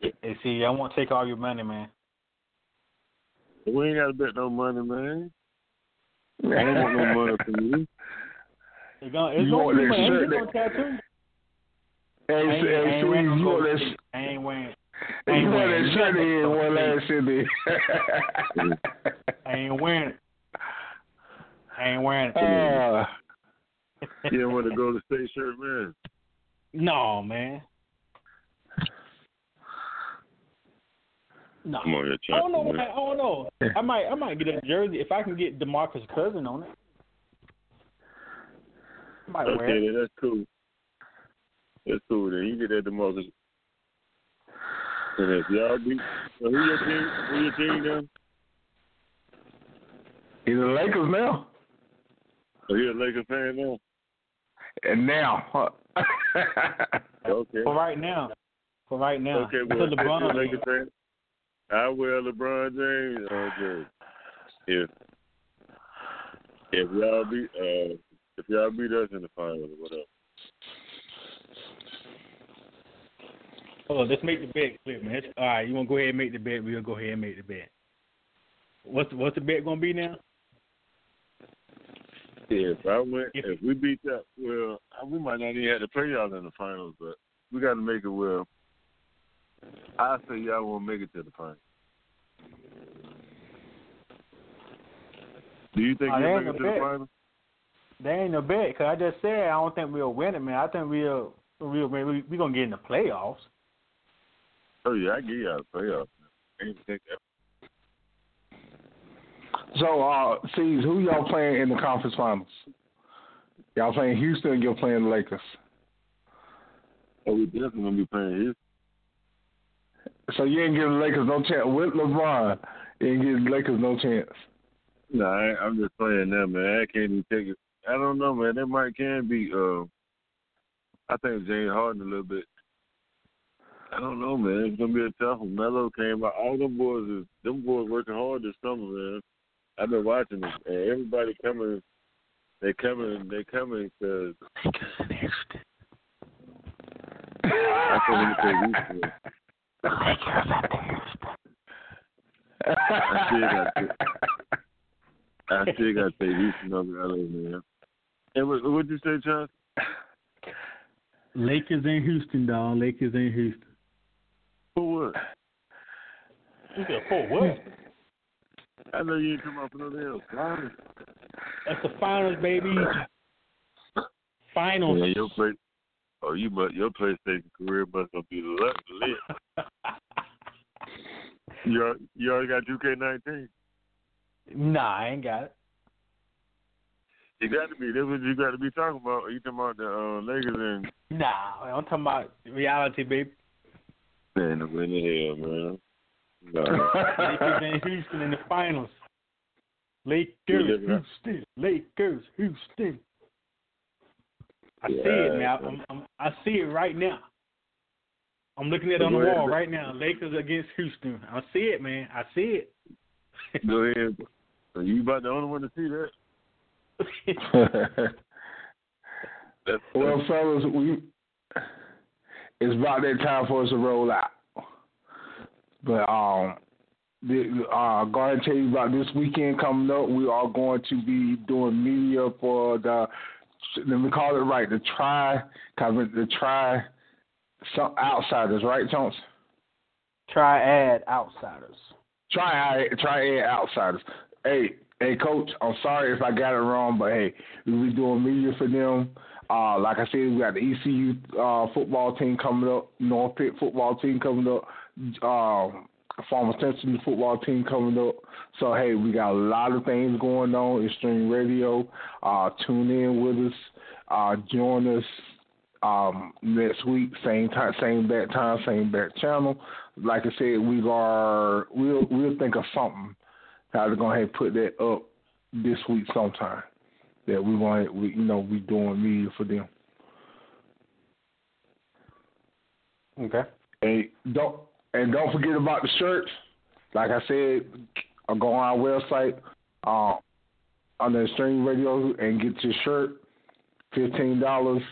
Hey, see, I won't take all your money, man. We ain't got to bet no money, man. [LAUGHS] I don't want no money from you. It's gonna, it's You gonna want be that money. shirt Ain't that- gonna tattoo. Hey, I ain't, I hey, ain't Sweet, wearing you no want Golden that? State. I ain't wearing. He won that shirt in one last year. I ain't wearing it. I ain't wearing it. Uh, [LAUGHS] You didn't want to go to the state shirt, man. no, man. No. Come on, you're I don't know. champion, Man. I don't know. I might. I might get a jersey if I can get DeMarcus Cousin on it. I might wear Okay, it. that's cool. That's cool. Then you get that DeMarcus. And if y'all beat, so who your team? Who your team now? he's the Lakers now. Are you a Lakers fan now? And now. [LAUGHS] Okay. For right now. For right now. Okay, Until [LAUGHS] well, if you're a LeBron. Lakers fan, I wear LeBron James jersey. If if y'all be uh if y'all beat us in the finals or whatever. Oh, let's make the bet, Clip, man. All right, you want to go ahead and make the bet? We'll go ahead and make the bet. What's what's the bet gonna be now? Yeah, if I win, If- if we beat that, well, we might not even have to play y'all in the finals, but we got to make it well. I say y'all won't make it to the finals. Do you think Oh, you'll make it to no the bet. finals? There ain't no bet, cause I just said I don't think we'll win it, man. I think we'll we'll we we gonna get in the playoffs. Oh yeah, I give y'all the playoffs. I ain't think that. So, uh, see, who y'all playing in the conference finals? Y'all playing Houston you're playing the Lakers? Oh, we definitely gonna be playing Houston. So you ain't giving the Lakers no chance with LeBron. You ain't giving the Lakers no chance. No, I, I'm just playing them, man. I can't even take it. I don't know, man. That might can be. Uh, I think James Harden a little bit. I don't know, man. It's gonna be a tough one. Melo came out. All them boys is them boys working hard this summer, man. I've been watching it, and everybody coming. They coming. They coming because I think when you say Houston, [LAUGHS] I still got to. I still got to say Houston over LA, man. And what what'd you say, John? Lakers in Houston, dog. Lakers in Houston. For what? You said for what? I know you ain't come up with no damn That's the finals, baby. Finals. Yeah, your play. Oh, you must your PlayStation career must be lit. lit. [LAUGHS] You you already got 2K19. nah, I ain't got it. You got to be. That's what you got to be talking about. Are you talking about the uh, Lakers and Nah, I'm talking about reality, baby. man? In the hell, man. No. [LAUGHS] Lakers uh, in Houston in the finals. Lakers, Houston, Lakers, Houston. I see it, man. I'm, I'm, I see it right now. I'm looking at it on the wall right now. Lakers against Houston. I see it, man. I see it. Go [LAUGHS] ahead. So you about the only one to see that? [LAUGHS] Well, fellas, we it's about that time for us to roll out. But um, the, uh, go ahead and tell you about this weekend coming up. We are going to be doing media for the let me call it right the try cause the try some outsiders, right, Jones? Triad outsiders. Try try add outsiders. Hey, hey, coach, I'm sorry if I got it wrong, but hey, we be doing media for them. Uh, like I said, we got the ECU uh, football team coming up, North Pitt football team coming up, um, Farmville Central football team coming up. So hey, we got a lot of things going on. Extreme Radio, uh, tune in with us, uh, join us um, next week, same time, same bat time, same bat channel. Like I said, we are we'll we'll think of something how to go ahead and put that up this week sometime. That we want we you know we doing media for them. Okay. And don't and don't forget about the shirts. Like I said, uh, go on our website uh, on the Extreme Radio and get your shirt. Fifteen dollars.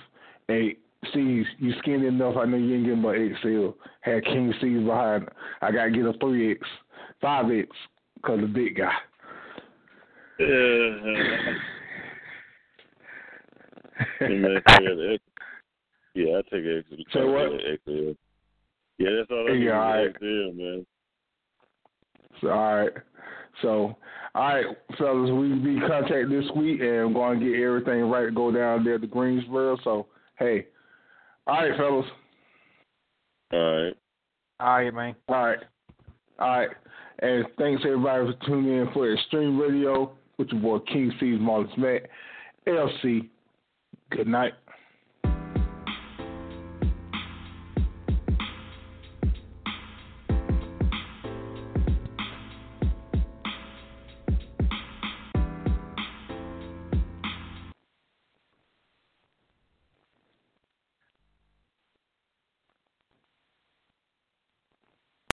Hey, Steve, you skinny enough. I know you ain't getting but XL. Had King Steve behind. it. I gotta get a three X, five X, cause the big guy. [LAUGHS] Yeah, I got the X- yeah, I take an extra. Say what? XL. Yeah, that's all I Yeah, need all right. there, man. So, all right. So, all right, fellas, we be in contact this week, and I'm going to get everything right to go down there to Greensboro. So, hey, all right, fellas. All right. All right, man. All right. All right. And thanks everybody for tuning in for Extreme Radio with your boy King C's Marvelous Matt. LC. Good night.